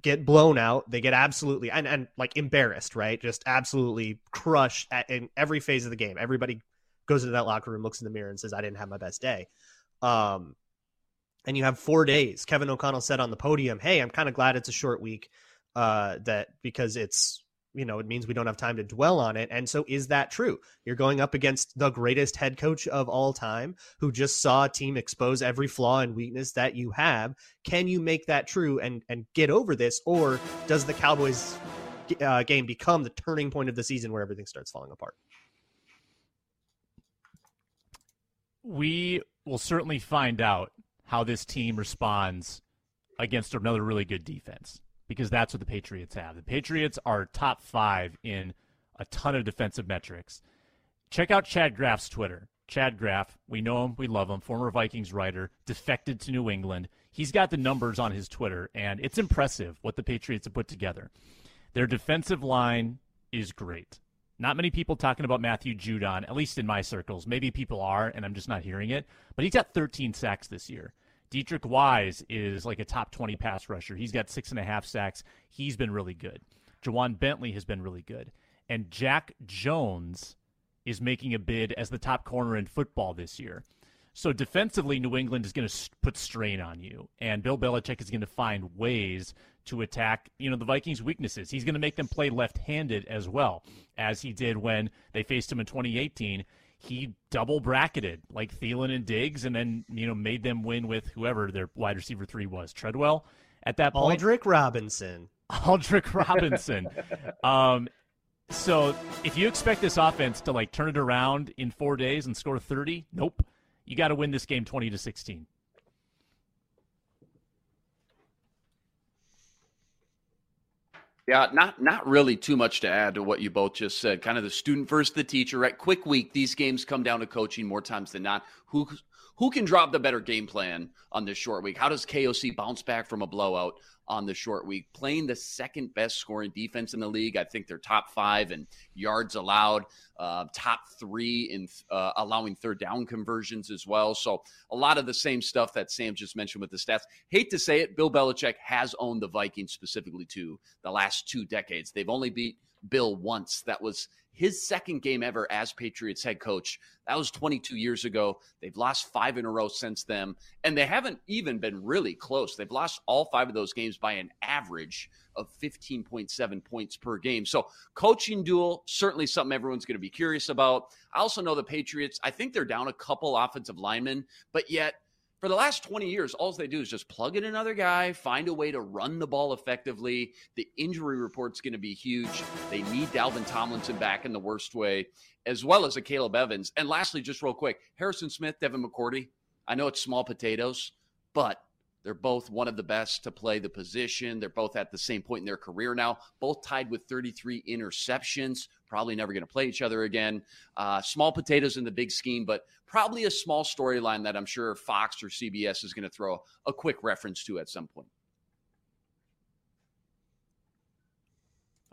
get blown out, they get absolutely and and like embarrassed, right? Just absolutely crushed at, in every phase of the game. Everybody goes into that locker room, looks in the mirror, and says, "I didn't have my best day." Um, and you have four days. Kevin O'Connell said on the podium, "Hey, I'm kind of glad it's a short week." Uh, that because it's you know it means we don't have time to dwell on it. And so is that true? You're going up against the greatest head coach of all time who just saw a team expose every flaw and weakness that you have. Can you make that true and and get over this? Or does the cowboys uh, game become the turning point of the season where everything starts falling apart? We will certainly find out how this team responds against another really good defense because that's what the Patriots have. The Patriots are top five in a ton of defensive metrics. Check out Chad Graff's Twitter. Chad Graff, we know him, we love him, former Vikings writer, defected to New England. He's got the numbers on his Twitter, and it's impressive what the Patriots have put together. Their defensive line is great. Not many people talking about Matthew Judon, at least in my circles. Maybe people are, and I'm just not hearing it. But he's got 13 sacks this year. Deatrich Wise is like a top 20 pass rusher. He's got six and a half sacks. He's been really good. Ja'Whaun Bentley has been really good. And Jack Jones is making a bid as the top corner in football this year. So defensively, New England is going to put strain on you, and Bill Belichick is going to find ways to attack, you know, the Vikings' weaknesses. He's going to make them play left-handed as well, as he did when they faced him in 2018 he double bracketed like Thielen and Diggs, and then you know made them win with whoever their wide receiver three was, Treadwell. At that point, Aldrick Robinson. Aldrick Robinson. um, so if you expect this offense to like turn it around in four days and score thirty, nope. You got to win this game twenty to sixteen. Yeah, not not really too much to add to what you both just said. Kind of the student versus the teacher. Right, quick week. These games come down to coaching more times than not. Who who can drop the better game plan on this short week? How does KOC bounce back from a blowout? on the short week, playing the second best scoring defense in the league. I think they're top five in yards allowed, uh, top three in uh, allowing third down conversions as well. So a lot of the same stuff that Sam just mentioned with the stats. Hate to say it, Bill Belichick has owned the Vikings specifically to the last two decades. They've only beat Bill once. That was his second game ever as Patriots head coach. That was 22 years ago. They've lost five in a row since then, and they haven't even been really close. They've lost all five of those games by an average of 15.7 points per game. So, coaching duel, certainly something everyone's going to be curious about. I also know the Patriots, I think they're down a couple offensive linemen, but yet for the last 20 years, all they do is just plug in another guy, find a way to run the ball effectively. The injury report's going to be huge. They need Dalvin Tomlinson back in the worst way, as well as Akayleb Evans. And lastly, just real quick Harrison Smith, Devin McCourty. I know it's small potatoes, but they're both one of the best to play the position. They're both at the same point in their career now, both tied with 33 interceptions. Probably never going to play each other again. Uh, small potatoes in the big scheme, but probably a small storyline that I'm sure Fox or CBS is going to throw a quick reference to at some point.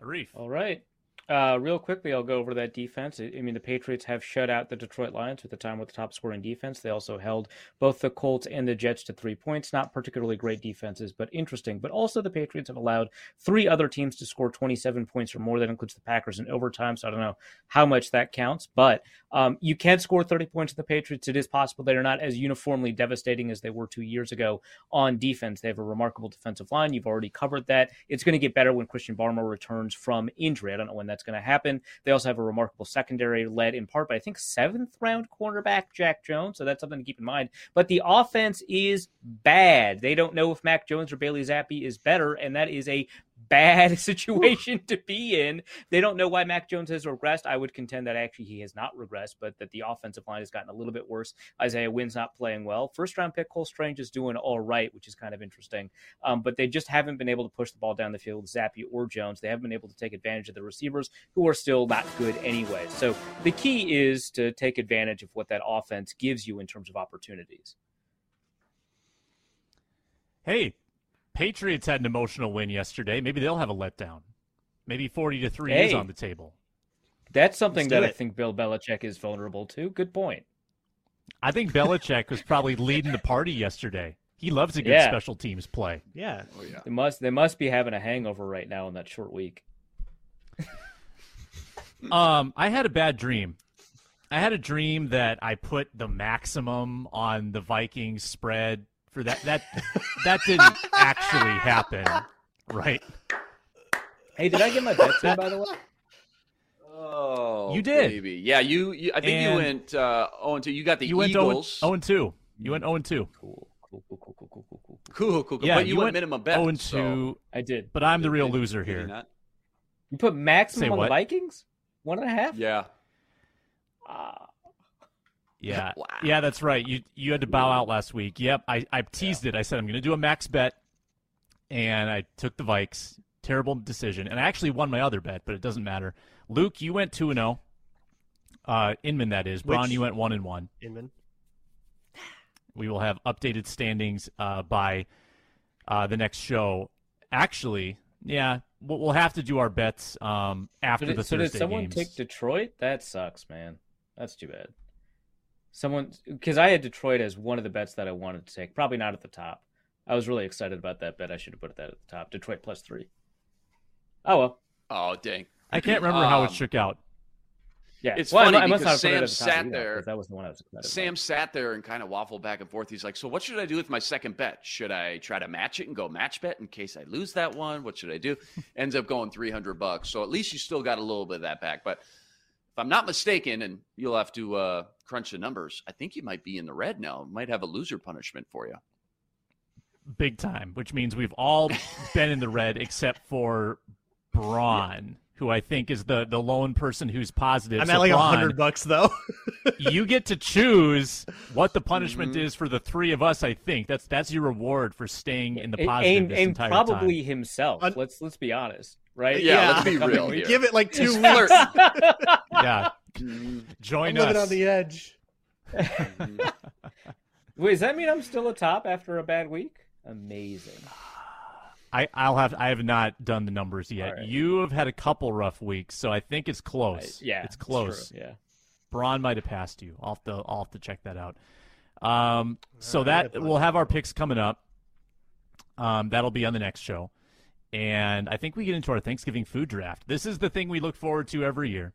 Arif. All right. Uh, real quickly, I'll go over that defense. I mean, the Patriots have shut out the Detroit Lions with the time with the top scoring defense. They also held both the Colts and the Jets to three points. Not particularly great defenses, but interesting. But also, the Patriots have allowed three other teams to score 27 points or more. That includes the Packers in overtime. So I don't know how much that counts, but um, you can score 30 points to the Patriots. It is possible. They're not as uniformly devastating as they were two years ago on defense. They have a remarkable defensive line. You've already covered that. It's going to get better when Christian Barmore returns from injury. I don't know when that's going to happen. They also have a remarkable secondary led in part by, I think, seventh round cornerback Jack Jones. So that's something to keep in mind. But the offense is bad. They don't know if Mac Jones or Bailey Zappe is better, and that is a bad situation to be in. They don't know why Mac Jones has regressed. I would contend that actually he has not regressed, but that the offensive line has gotten a little bit worse. Isaiah Wynn's not playing well. First round pick Cole Strange is doing all right, which is kind of interesting. Um, but they just haven't been able to push the ball down the field, Zappe or Jones. They haven't been able to take advantage of the receivers who are still not good anyway. So the key is to take advantage of what that offense gives you in terms of opportunities. Hey, Patriots had an emotional win yesterday. Maybe they'll have a letdown. Maybe 40 to 3 is on the table. That's something Let's do that I think Bill Belichick is vulnerable to. Good point. I think Belichick was probably leading the party yesterday. He loves a good Yeah. special teams play. Yeah. Oh yeah. They must they must be having a hangover right now in that short week. Um, I had a bad dream. I had a dream that I put the maximum on the Vikings spread for that. That that didn't actually happen, right? Hey, did I get my bets in by the way? Oh, You did. baby. Yeah, you. you I think And- you went uh, 0 and 2. You got the You went 0 0 and 2. You went 0 and 2. Cool, cool, cool, cool, cool, cool, cool, cool. Cool, cool, cool. Yeah, but you, you went, went minimum bet. 0 and so- 2, I did. but I'm the real Did- did- loser did you here. not? You put maximum Say on what? the Vikings? One and a half? Yeah. Ah, Yeah. Wow. Yeah, that's right. You you had to bow out last week. Yep. I, I teased it. I said I'm gonna do a max bet and I took the Vikes. Terrible decision. And I actually won my other bet, but it doesn't matter. Luke, you went two and oh. Uh Inman that is. Braun, Which- you went one and one. Inman. We will have updated standings uh by uh the next show. Actually, yeah, we'll, we'll have to do our bets um so after did, the so did Thursday someone games. take Detroit? That sucks, man. That's too bad. Someone, because I had Detroit as one of the bets that I wanted to take. Probably not at the top. I was really excited about that bet. I should have put that at the top. Detroit plus three. Oh well. Oh, dang. I can't remember how it Um, shook out. Yeah, It's well, I- funny I, must because not have put it Sam the sat either, there- 'cause That was the one I was excited Sam sat there and kind of waffled back and forth. He's like, "So what should I do with my second bet? Should I try to match it and go match bet in case I lose that one? What should I do?" Ends up going three hundred bucks. So at least you still got a little bit of that back. But if I'm not mistaken, and you'll have to uh, crunch the numbers, I think you might be in the red now. Might have a loser punishment for you. big time, which means we've all been in the red except for Braun, who I think is the the lone person who's positive. I'm so at like a Braun, hundred bucks though. you get to choose what the punishment Mhm. is for the three of us. I think that's that's your reward for staying in the And- positive and, this and entire probably time. himself. Un- let's let's be honest, right? Yeah, let's be real here. Give it like two Just weeks. Yeah, Mhm. join I'm living us. on the edge. Wait, does that mean I'm still atop after a bad week? Amazing. I I'll have I have not done the numbers yet. All right. You have had a couple rough weeks, so I think it's close. I- yeah, it's close. true, Yeah. Braun might have passed you. I'll have to, I'll have to check that out. Um, so All right, that we'll have our picks coming up. Um, that'll be on the next show, and I think we get into our Thanksgiving food draft. This is the thing we look forward to every year.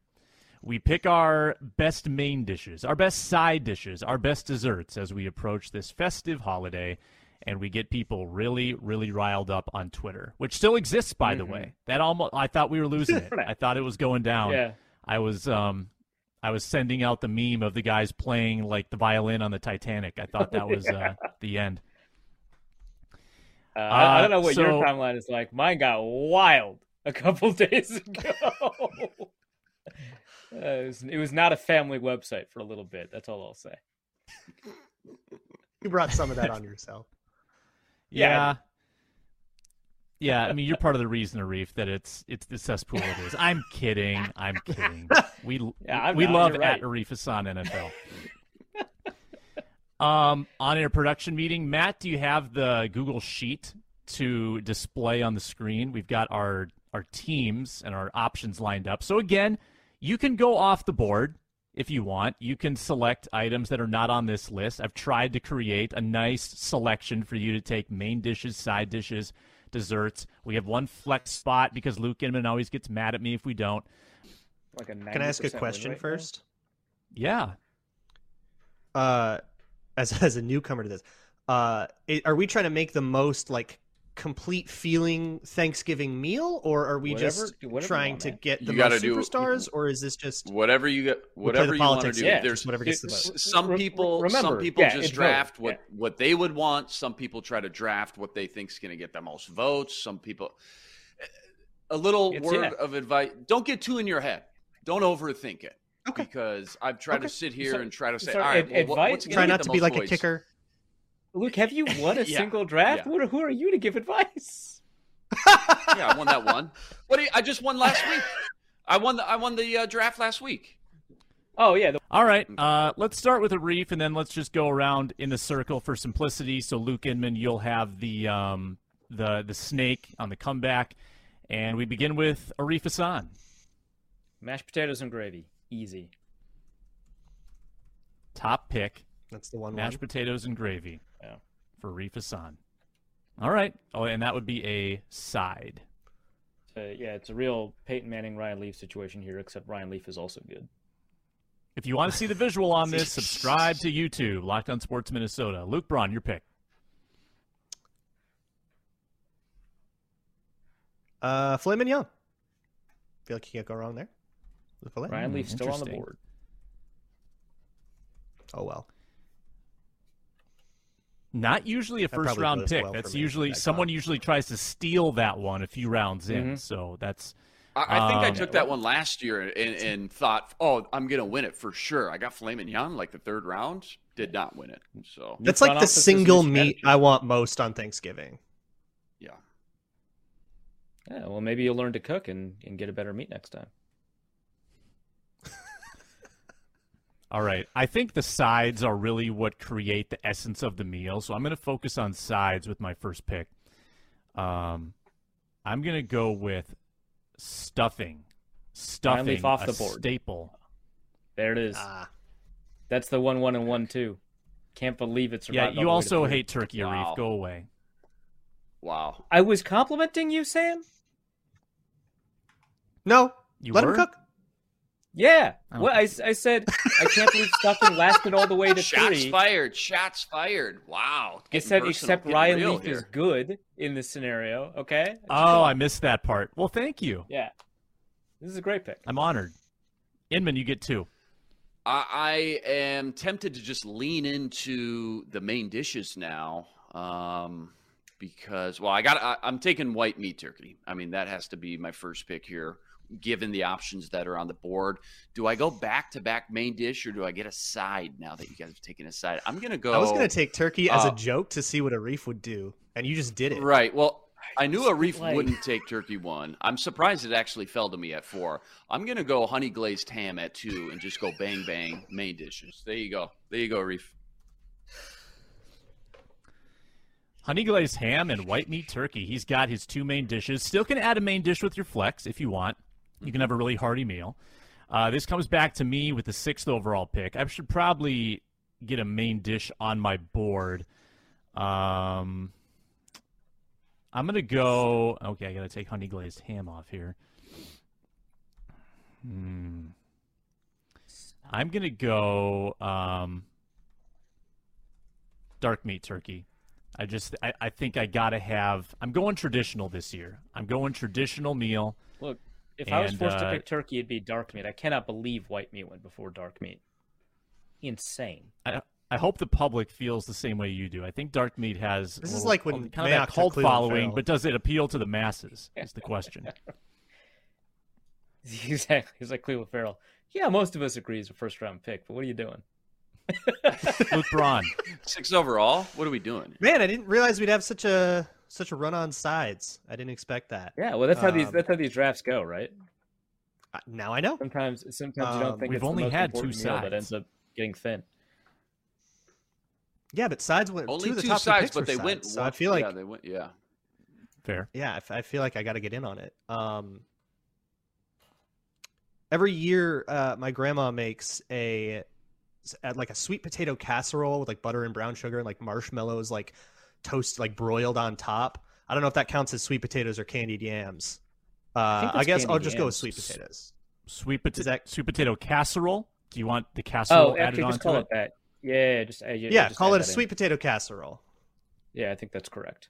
We pick our best main dishes, our best side dishes, our best desserts as we approach this festive holiday, and we get people really, really riled up on Twitter, which still exists, by the Mhm. way. That almost I thought we were losing it. I thought it was going down. Yeah. I was um I was sending out the meme of the guys playing like the violin on the Titanic. I thought that was uh, the end. Uh, I, I don't Uh, know what your timeline is like. Mine got wild a couple days ago. uh, it, was, it was not a family website for a little bit. That's all I'll say. You brought some of that on yourself. Yeah, Yeah. Yeah, I mean you're part of the reason, Arif, that it's it's the cesspool it is. I'm kidding. I'm kidding. We Yeah, I'm we not. love You're at. Arif Hasan NFL. Um, on air production meeting, Matt, do you have the Google Sheet to display on the screen? We've got our our teams and our options lined up. So again, you can go off the board if you want. You can select items that are not on this list. I've tried to create a nice selection for you to take main dishes, side dishes, desserts. We have one flex spot because Luke Inman always gets mad at me if we don't. Like a Can I ask a 90% win question rate now. first? Yeah. Uh, as as a newcomer to this, uh, i- are we trying to make the most like complete feeling Thanksgiving meal, or are we Whatever- just whatever trying want, to get the You gotta most do- superstars, or is this just Whatever you get, whatever the you want to politics do. game, Yeah, There's whatever gets the s- vote? some people. remember, some people yeah, just draft vote, what yeah. what they would want. Some people try to draft what they think's going to get the most votes. Some people. A little It's- word yeah. of advice: Don't get too in your head. Don't overthink it. Okay. Because I've tried Okay. to sit here So- and try to say, so all right, ad- well, advice- what's gonna try not to be most like a kicker? Luke, have you won a Yeah, single draft? yeah. What, who are you to give advice? Yeah, I won that one. What? Do you, I just won last week. I won. The, I won the uh, draft last week. Oh yeah, the, All right. Uh, let's start with Arif, and then let's just go around in the circle for simplicity. So, Luke Inman, you'll have the um, the the snake on the comeback, and we begin with Arif Hasan. mashed potatoes and gravy, easy. Top pick, That's the one. mashed one. potatoes and gravy Yeah. for Arif Hasan. All right. Oh, and that would be a side. Uh, yeah, it's a real Peyton Manning Ryan Leaf situation here, except Ryan Leaf is also good. If you want to see the visual on this, subscribe to YouTube, Locked On Sports Minnesota. Luke Braun, your pick. Uh, filet mignon. Feel like you can't go wrong there. The filet. Ryan Leaf's still on the board. Oh well. Not usually a That first round pick. well that's usually that someone comp. usually tries to steal that one a few rounds in. Mhm. So that's I, I think I Um, took that one last year and, and thought, oh, I'm going to win it for sure. I got filet mignon like the third round. Did not win it. So New That's like the single meat. I want most on Thanksgiving. yeah. Yeah, well, maybe you'll learn to cook and, and get a better meat next time. All right. I think the sides are really what create the essence of the meal. So I'm going to focus on sides with my first pick. Um, I'm going to go with stuffing. Stuffing, leaf off a the board. staple. There it is. Ah, That's the one, one, and one, two. Can't believe it's Yeah, you also hate turkey, Wow. Arif. Go away. Wow. I was complimenting you, Sam. no. You Let were? him cook. Yeah. Oh. Well, I, I said I can't believe stuffing lasted all the way to Shots three. fired. Shots fired. Wow. I said personal, except getting Ryan Leaf is good in this scenario. Okay. Oh, I missed that part. Well, thank you. Yeah. This is a great pick. I'm honored. Inman, you get two. I, I am tempted to just lean into the main dishes now, um, because well, I got I, I'm taking white meat turkey. I mean, that has to be my first pick here, given the options that are on the board. Do I go back to back main dish or do I get a side now that you guys have taken a side? I'm gonna go. I was gonna take turkey as uh, a joke to see what Arif would do, and you just did it. Right. Well, I knew Arif Like- wouldn't take turkey one. I'm surprised it actually fell to me at four. I'm gonna go honey glazed ham at two and just go bang bang main dishes. There you go. There you go, reef. Honey glazed ham and white meat turkey. He's got his two main dishes. Still can add a main dish with your flex if you want. You can have a really hearty meal. Uh, this comes back to me with the sixth overall pick. I should probably get a main dish on my board. Um, I'm gonna go. Okay, I gotta take honey glazed ham off here. Hmm. I'm gonna go um, dark meat turkey. I just I, I think I gotta have. I'm going traditional this year. I'm going traditional meal. Look, if I was forced uh, to pick turkey, it'd be dark meat. I cannot believe white meat went before dark meat. Insane. I, I hope the public feels the same way you do. I think dark meat has a This is like when kind of Mayock that cult following, Ferrell. but does it appeal to the masses? Is the question. Exactly. It's like Clelin Ferrell. Yeah, most of us agree it's a first round pick, but what are you doing? Luke Braun. Six overall. What are we doing? Man, I didn't realize we'd have such a such a run on sides. I didn't expect that. Yeah, well, that's how these Um, that's how these drafts go, right? Uh, Now I know. Sometimes sometimes you don't Um, think We've it's the only most had two sides meal that ends up getting thin. Yeah, but sides went Only two of the two top sides, but they sides, went. So I feel like yeah, they went. Yeah. Fair. yeah, I feel like I got to get in on it. Um, every year, uh, my grandma makes a like a sweet potato casserole with like butter and brown sugar and like marshmallows, like toast, like broiled on top. I don't know if that counts as sweet potatoes or candied yams. Uh, think I, guess I'll candied just go with sweet potatoes. Sweet potato, that- sweet potato casserole. Do you want the casserole Oh, added actually, just call it? it that. Yeah, just uh, yeah, Yeah, just call it a that in. sweet potato casserole. Yeah, I think that's correct.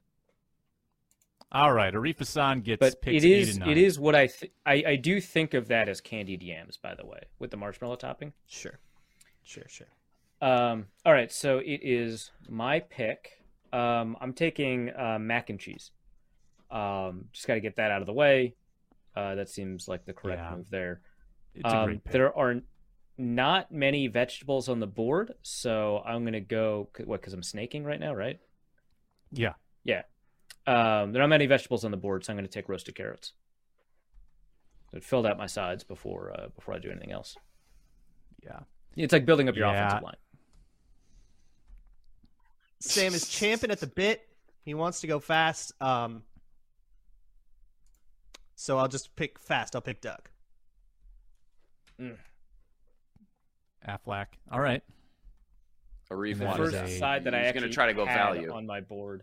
All right, Arif Hasan gets But picks it eight is and nine. it is what I, th- I I do think of that as candied yams, by the way, with the marshmallow topping. Sure, sure, sure. Um, all right, so it is my pick. Um, I'm taking uh, mac and cheese. Um, just got to get that out of the way. Uh, that seems like the correct Yeah. move there. It's a Um, great pick. there are not many vegetables on the board, so I'm gonna go what? Because I'm snaking right now, right? Yeah. Yeah. Um, there are not many vegetables on the board, so I'm gonna take roasted carrots. It filled out my sides before uh, before I do anything else. Yeah. It's like building up your Yeah. offensive line. Sam is champing at the bit. He wants to go fast. Um, so I'll just pick fast. I'll pick Doug. Aflac. All right. Arif The that wanted is first a- side that I he's actually gonna try to go had value. on my board.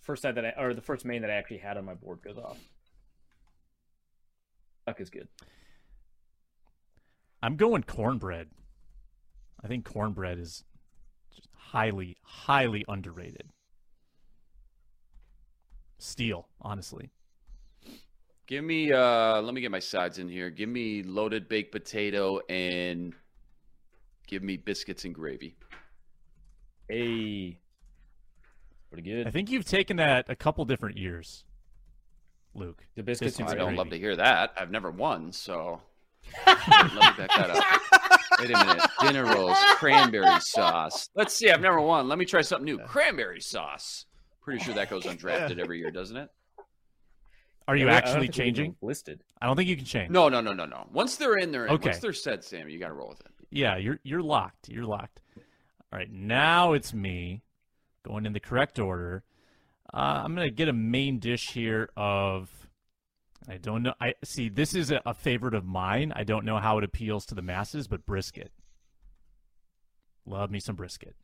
First side that I or the first main that I actually had on my board goes off. Duck is good. I'm going cornbread. I think cornbread is just highly, highly underrated. Steal, honestly. Give me uh let me get my sides in here. Give me loaded baked potato and give me biscuits and gravy. Hey, pretty good. I think you've taken that a couple different years, Luke. the biscuits Biscuits and I and don't gravy. love to hear that. I've never won, so let me back that up. Wait a minute. Dinner rolls, cranberry sauce. Let's see, I've never won. Let me try something new. Cranberry sauce. Pretty sure that goes undrafted every year, doesn't it? Are you Yeah, actually think we even changing? Listed. I don't think you can change. No, no, no, no, no. Once they're in, they're in. Okay. Once they're set, Sam, you got to roll with it. Yeah, you're you're locked. You're locked. All right, now it's me going in the correct order. Uh, I'm gonna get a main dish here of. I don't know. I see. This is a, a favorite of mine. I don't know how it appeals to the masses, but brisket. Love me some brisket.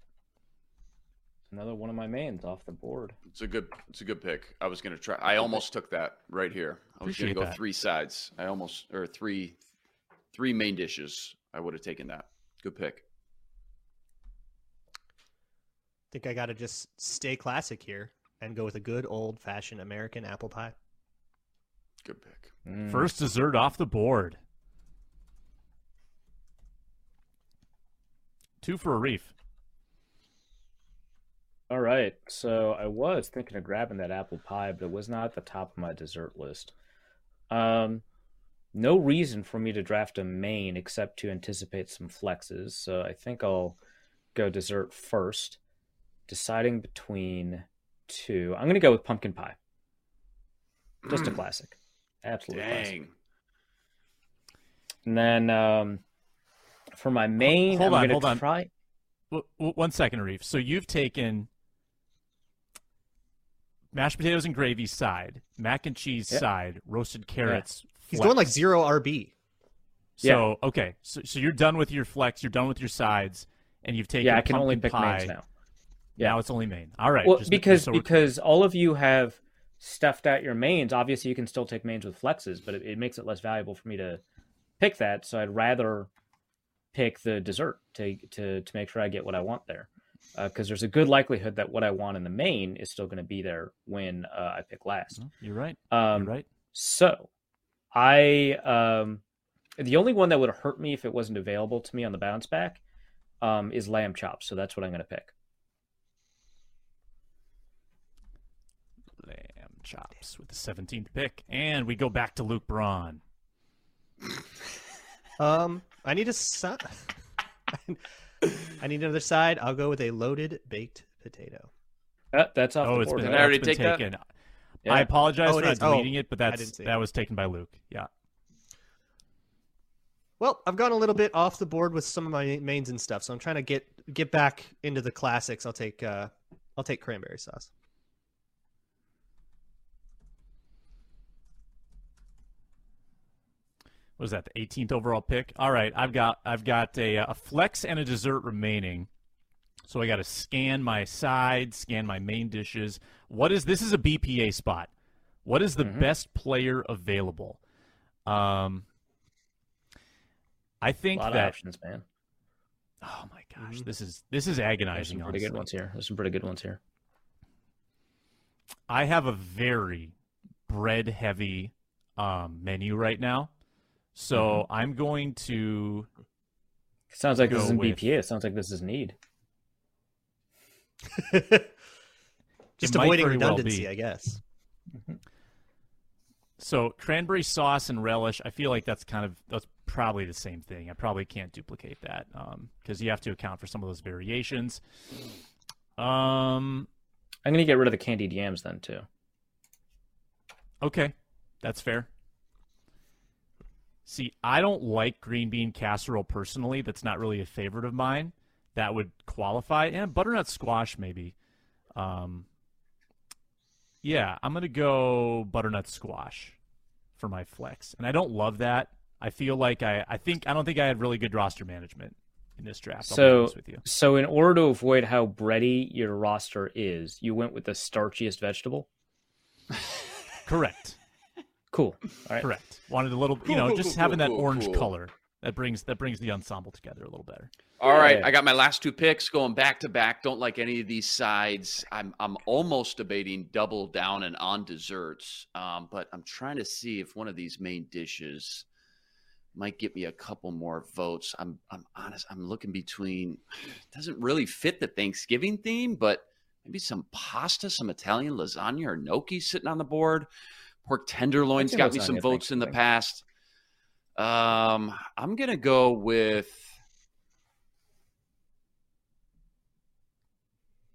Another one of my mains off the board. It's a good. It's a good pick. I was gonna try. I almost took that right here. I was Appreciate gonna go that. three sides. I almost or three, three main dishes. I would have taken that. Good pick. think I got to just stay classic here and go with a good old fashioned American apple pie. Good pick. Mm. First dessert off the board. Two for Arif. All right. So I was thinking of grabbing that apple pie, but it was not at the top of my dessert list. Um, no reason for me to draft a main except to anticipate some flexes. So I think I'll go dessert first, deciding between two. I'm going to go with pumpkin pie. Just a classic. Absolutely classic. Dang. And then um, for my main, hold I'm on, hold to on. try. W- w- one second, Reef. So you've taken mashed potatoes and gravy side, mac and cheese Yep. side, roasted carrots. He's going like zero RB. So okay, so so you're done with your flex, you're done with your sides, and you've taken Yeah, I can only pick pie. mains now. Now it's only main. All right. well, just- because so because all of you have stuffed out your mains. Obviously, you can still take mains with flexes, but it, it makes it less valuable for me to pick that. So I'd rather pick the dessert to to to make sure I get what I want there, because there's a good likelihood that what I want in the main is still going to be there when uh, I pick last. you're right. Um, you're right. So, I um, the only one that would hurt me if it wasn't available to me on the bounce back um, is lamb chops. So that's what I'm going to pick. Lamb chops with the 17th pick, and we go back to Luke Braun. Um, I need a si- I need another side. I'll go with a loaded baked potato. Uh, that's off Oh, the it's board. been, Did I already that's been take that? Yeah. I apologize Oh, for is. not Oh, deleting it, but that's that it. was taken by Luke. Yeah. Well, I've gone a little bit off the board with some of my mains and stuff, so I'm trying to get get back into the classics. I'll take uh, I'll take cranberry sauce. What was that the 18th overall pick? All right, I've got I've got a, a flex and a dessert remaining. So I got to scan my side, scan my main dishes. What is this? Is a BPA spot. What is the Mhm. best player available? Um, I A think lot of that. options, man. Oh my gosh, Mhm. this is this is There's agonizing. some pretty good ones here. There's some pretty good ones here. I have a very bread heavy um, menu right now. So Mm-hmm. I'm going to Sounds like this isn't with- BPA. It sounds like this is need. Just It avoiding very well redundancy, be. I guess. so cranberry sauce and relish. I feel like that's kind of that's probably the same thing. I probably can't duplicate that because you have to account for some of those variations. Um. I'm gonna get rid of the candied yams then too. Okay, that's fair. See, I don't like green bean casserole personally. That's not really a favorite of mine. That would qualify. And butternut squash, maybe. Um, yeah, I'm gonna go butternut squash for my flex, and I don't love that. I feel like I, I think I don't think I had really good roster management in this draft. I'll be So, honest with you. so in order to avoid how bready your roster is, you went with the starchiest vegetable. Correct. Cool. All right. Correct. Wanted a little, you know, cool, just cool, having that cool, orange cool. color that brings that brings the ensemble together a little better. All right, Yeah. I got my last two picks going back to back. Don't like any of these sides. I'm I'm almost debating double down and on desserts, um, but I'm trying to see if one of these main dishes might get me a couple more votes. I'm I'm honest. I'm looking between. Doesn't really fit the Thanksgiving theme, but maybe some pasta, some Italian lasagna or gnocchi sitting on the board. Pork tenderloins seen got me lasagna some votes in the past. Um, I'm gonna go with.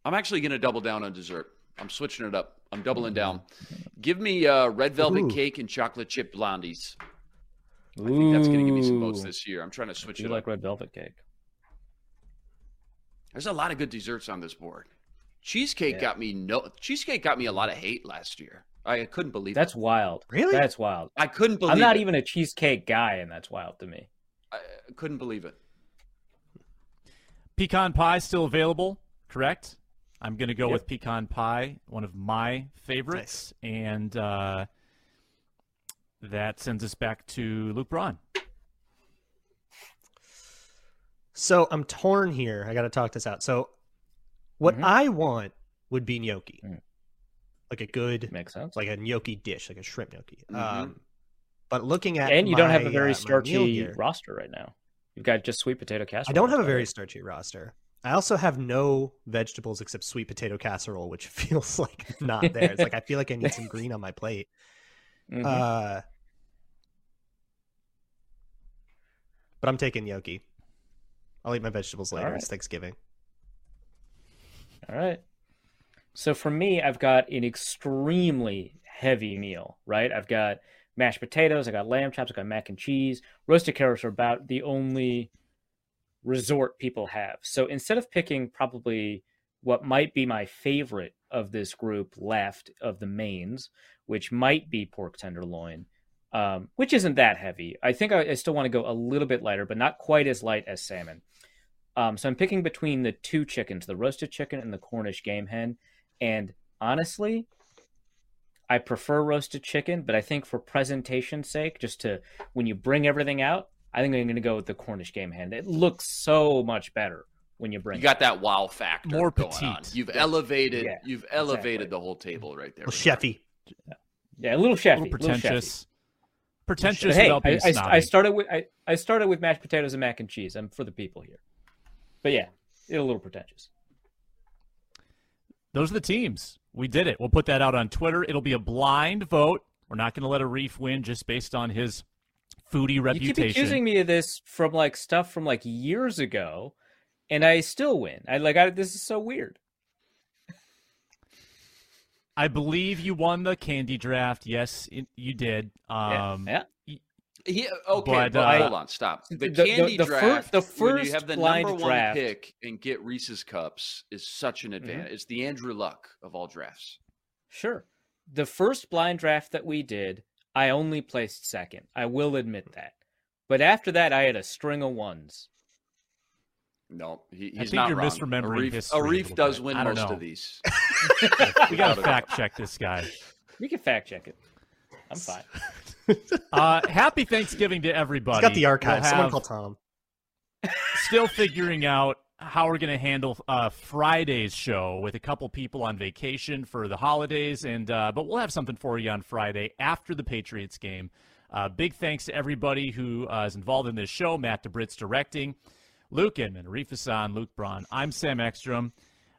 I'm actually going to double down on dessert. I'm switching it up. I'm doubling down. Give me uh, red velvet Ooh. cake and chocolate chip blondies. I think that's going to give me some votes this year. I'm trying to switch do it like up. red velvet cake. There's a lot of good desserts on this board. Cheesecake Yeah. got me no. Cheesecake got me a lot of hate last year. I couldn't believe That's it. wild. Really? That's wild. I couldn't believe. I'm not it. even a cheesecake guy, and that's wild to me. I couldn't believe it. Pecan pie still available, correct? I'm going to go Yep. with pecan pie, one of my favorites, and uh, that sends us back to Luke Braun. So I'm torn here. I got to talk this out. So what Mhm. I want would be gnocchi, Mm. Like a good, Makes sense. like a gnocchi dish, like a shrimp gnocchi. Mhm. Um, but looking at and you don't have a very uh, starchy roster right now. You've got just sweet potato casserole. I don't have a very starchy roster. I also have no vegetables except sweet potato casserole, which feels like not there. It's like I feel like I need some green on my plate. Mhm. Uh, but I'm taking gnocchi. I'll eat my vegetables later. Alright. It's Thanksgiving. All right. So for me, I've got an extremely heavy meal, right? I've got mashed potatoes, I got lamb chops, I got mac and cheese. Roasted carrots are about the only resort people have. So instead of picking probably what might be my favorite of this group left of the mains, which might be pork tenderloin, um, which isn't that heavy. I think I, I still want to go a little bit lighter, but not quite as light as salmon. Um, so I'm picking between the two chickens, the roasted chicken and the Cornish game hen. And honestly, I prefer roasted chicken, but I think for presentation's sake, just to when you bring everything out, I think I'm going to go with the Cornish game hen. It looks so much better when you bring You got that wow factor More going petite. on. You've elevated. Yeah, you've elevated exactly. the whole table right there. Well, chefy. it. Yeah, a little A chefy, little little chefy. pretentious. Pretentious hey, I, I. I started with I, I started with mashed potatoes and mac and cheese. I'm for the people here, but yeah, a little pretentious. Those are the teams. We did it. We'll put that out on Twitter. It'll be a blind vote. We're not going to let a Reef win just based on his foodie reputation. You keep accusing me of this from like stuff from like years ago, and I still win. I like I, this is so weird. I believe you won the candy draft. Yes, it, you did. Um, yeah. Yeah, okay, But, but, uh, hold on, stop. The, the- the- candy the fir- draft, the when you first have the blind number one draft- pick and get Reese's cups, is such an advantage. It's the Andrew Luck of all drafts. Sure. The first blind draft that we did, I only placed second. I will admit that. But after that, I had a string of ones. No, he, I think not you're wrong. misremembering Arif, history a Arif little does bit. win most know. of these. We got to fact check this guy. We can fact check it. I'm fine. Uh, happy Thanksgiving to everybody. He's got the archive. We'll Someone call Tom. still figuring out how we're going to handle uh, Friday's show with a couple people on vacation for the holidays, and uh, but we'll have something for you on Friday after the Patriots game. Uh, big thanks to everybody who uh, is involved in this show. Matt DeBritz directing, Luke Inman, Arif Hasan, Luke Braun. I'm Sam Ekstrom.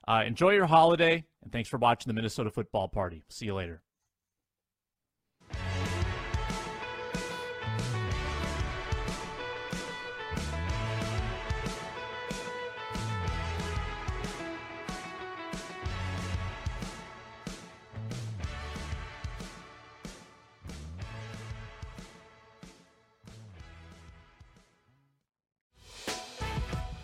Uh, enjoy your holiday, and thanks for watching the Minnesota Football Party. See you later.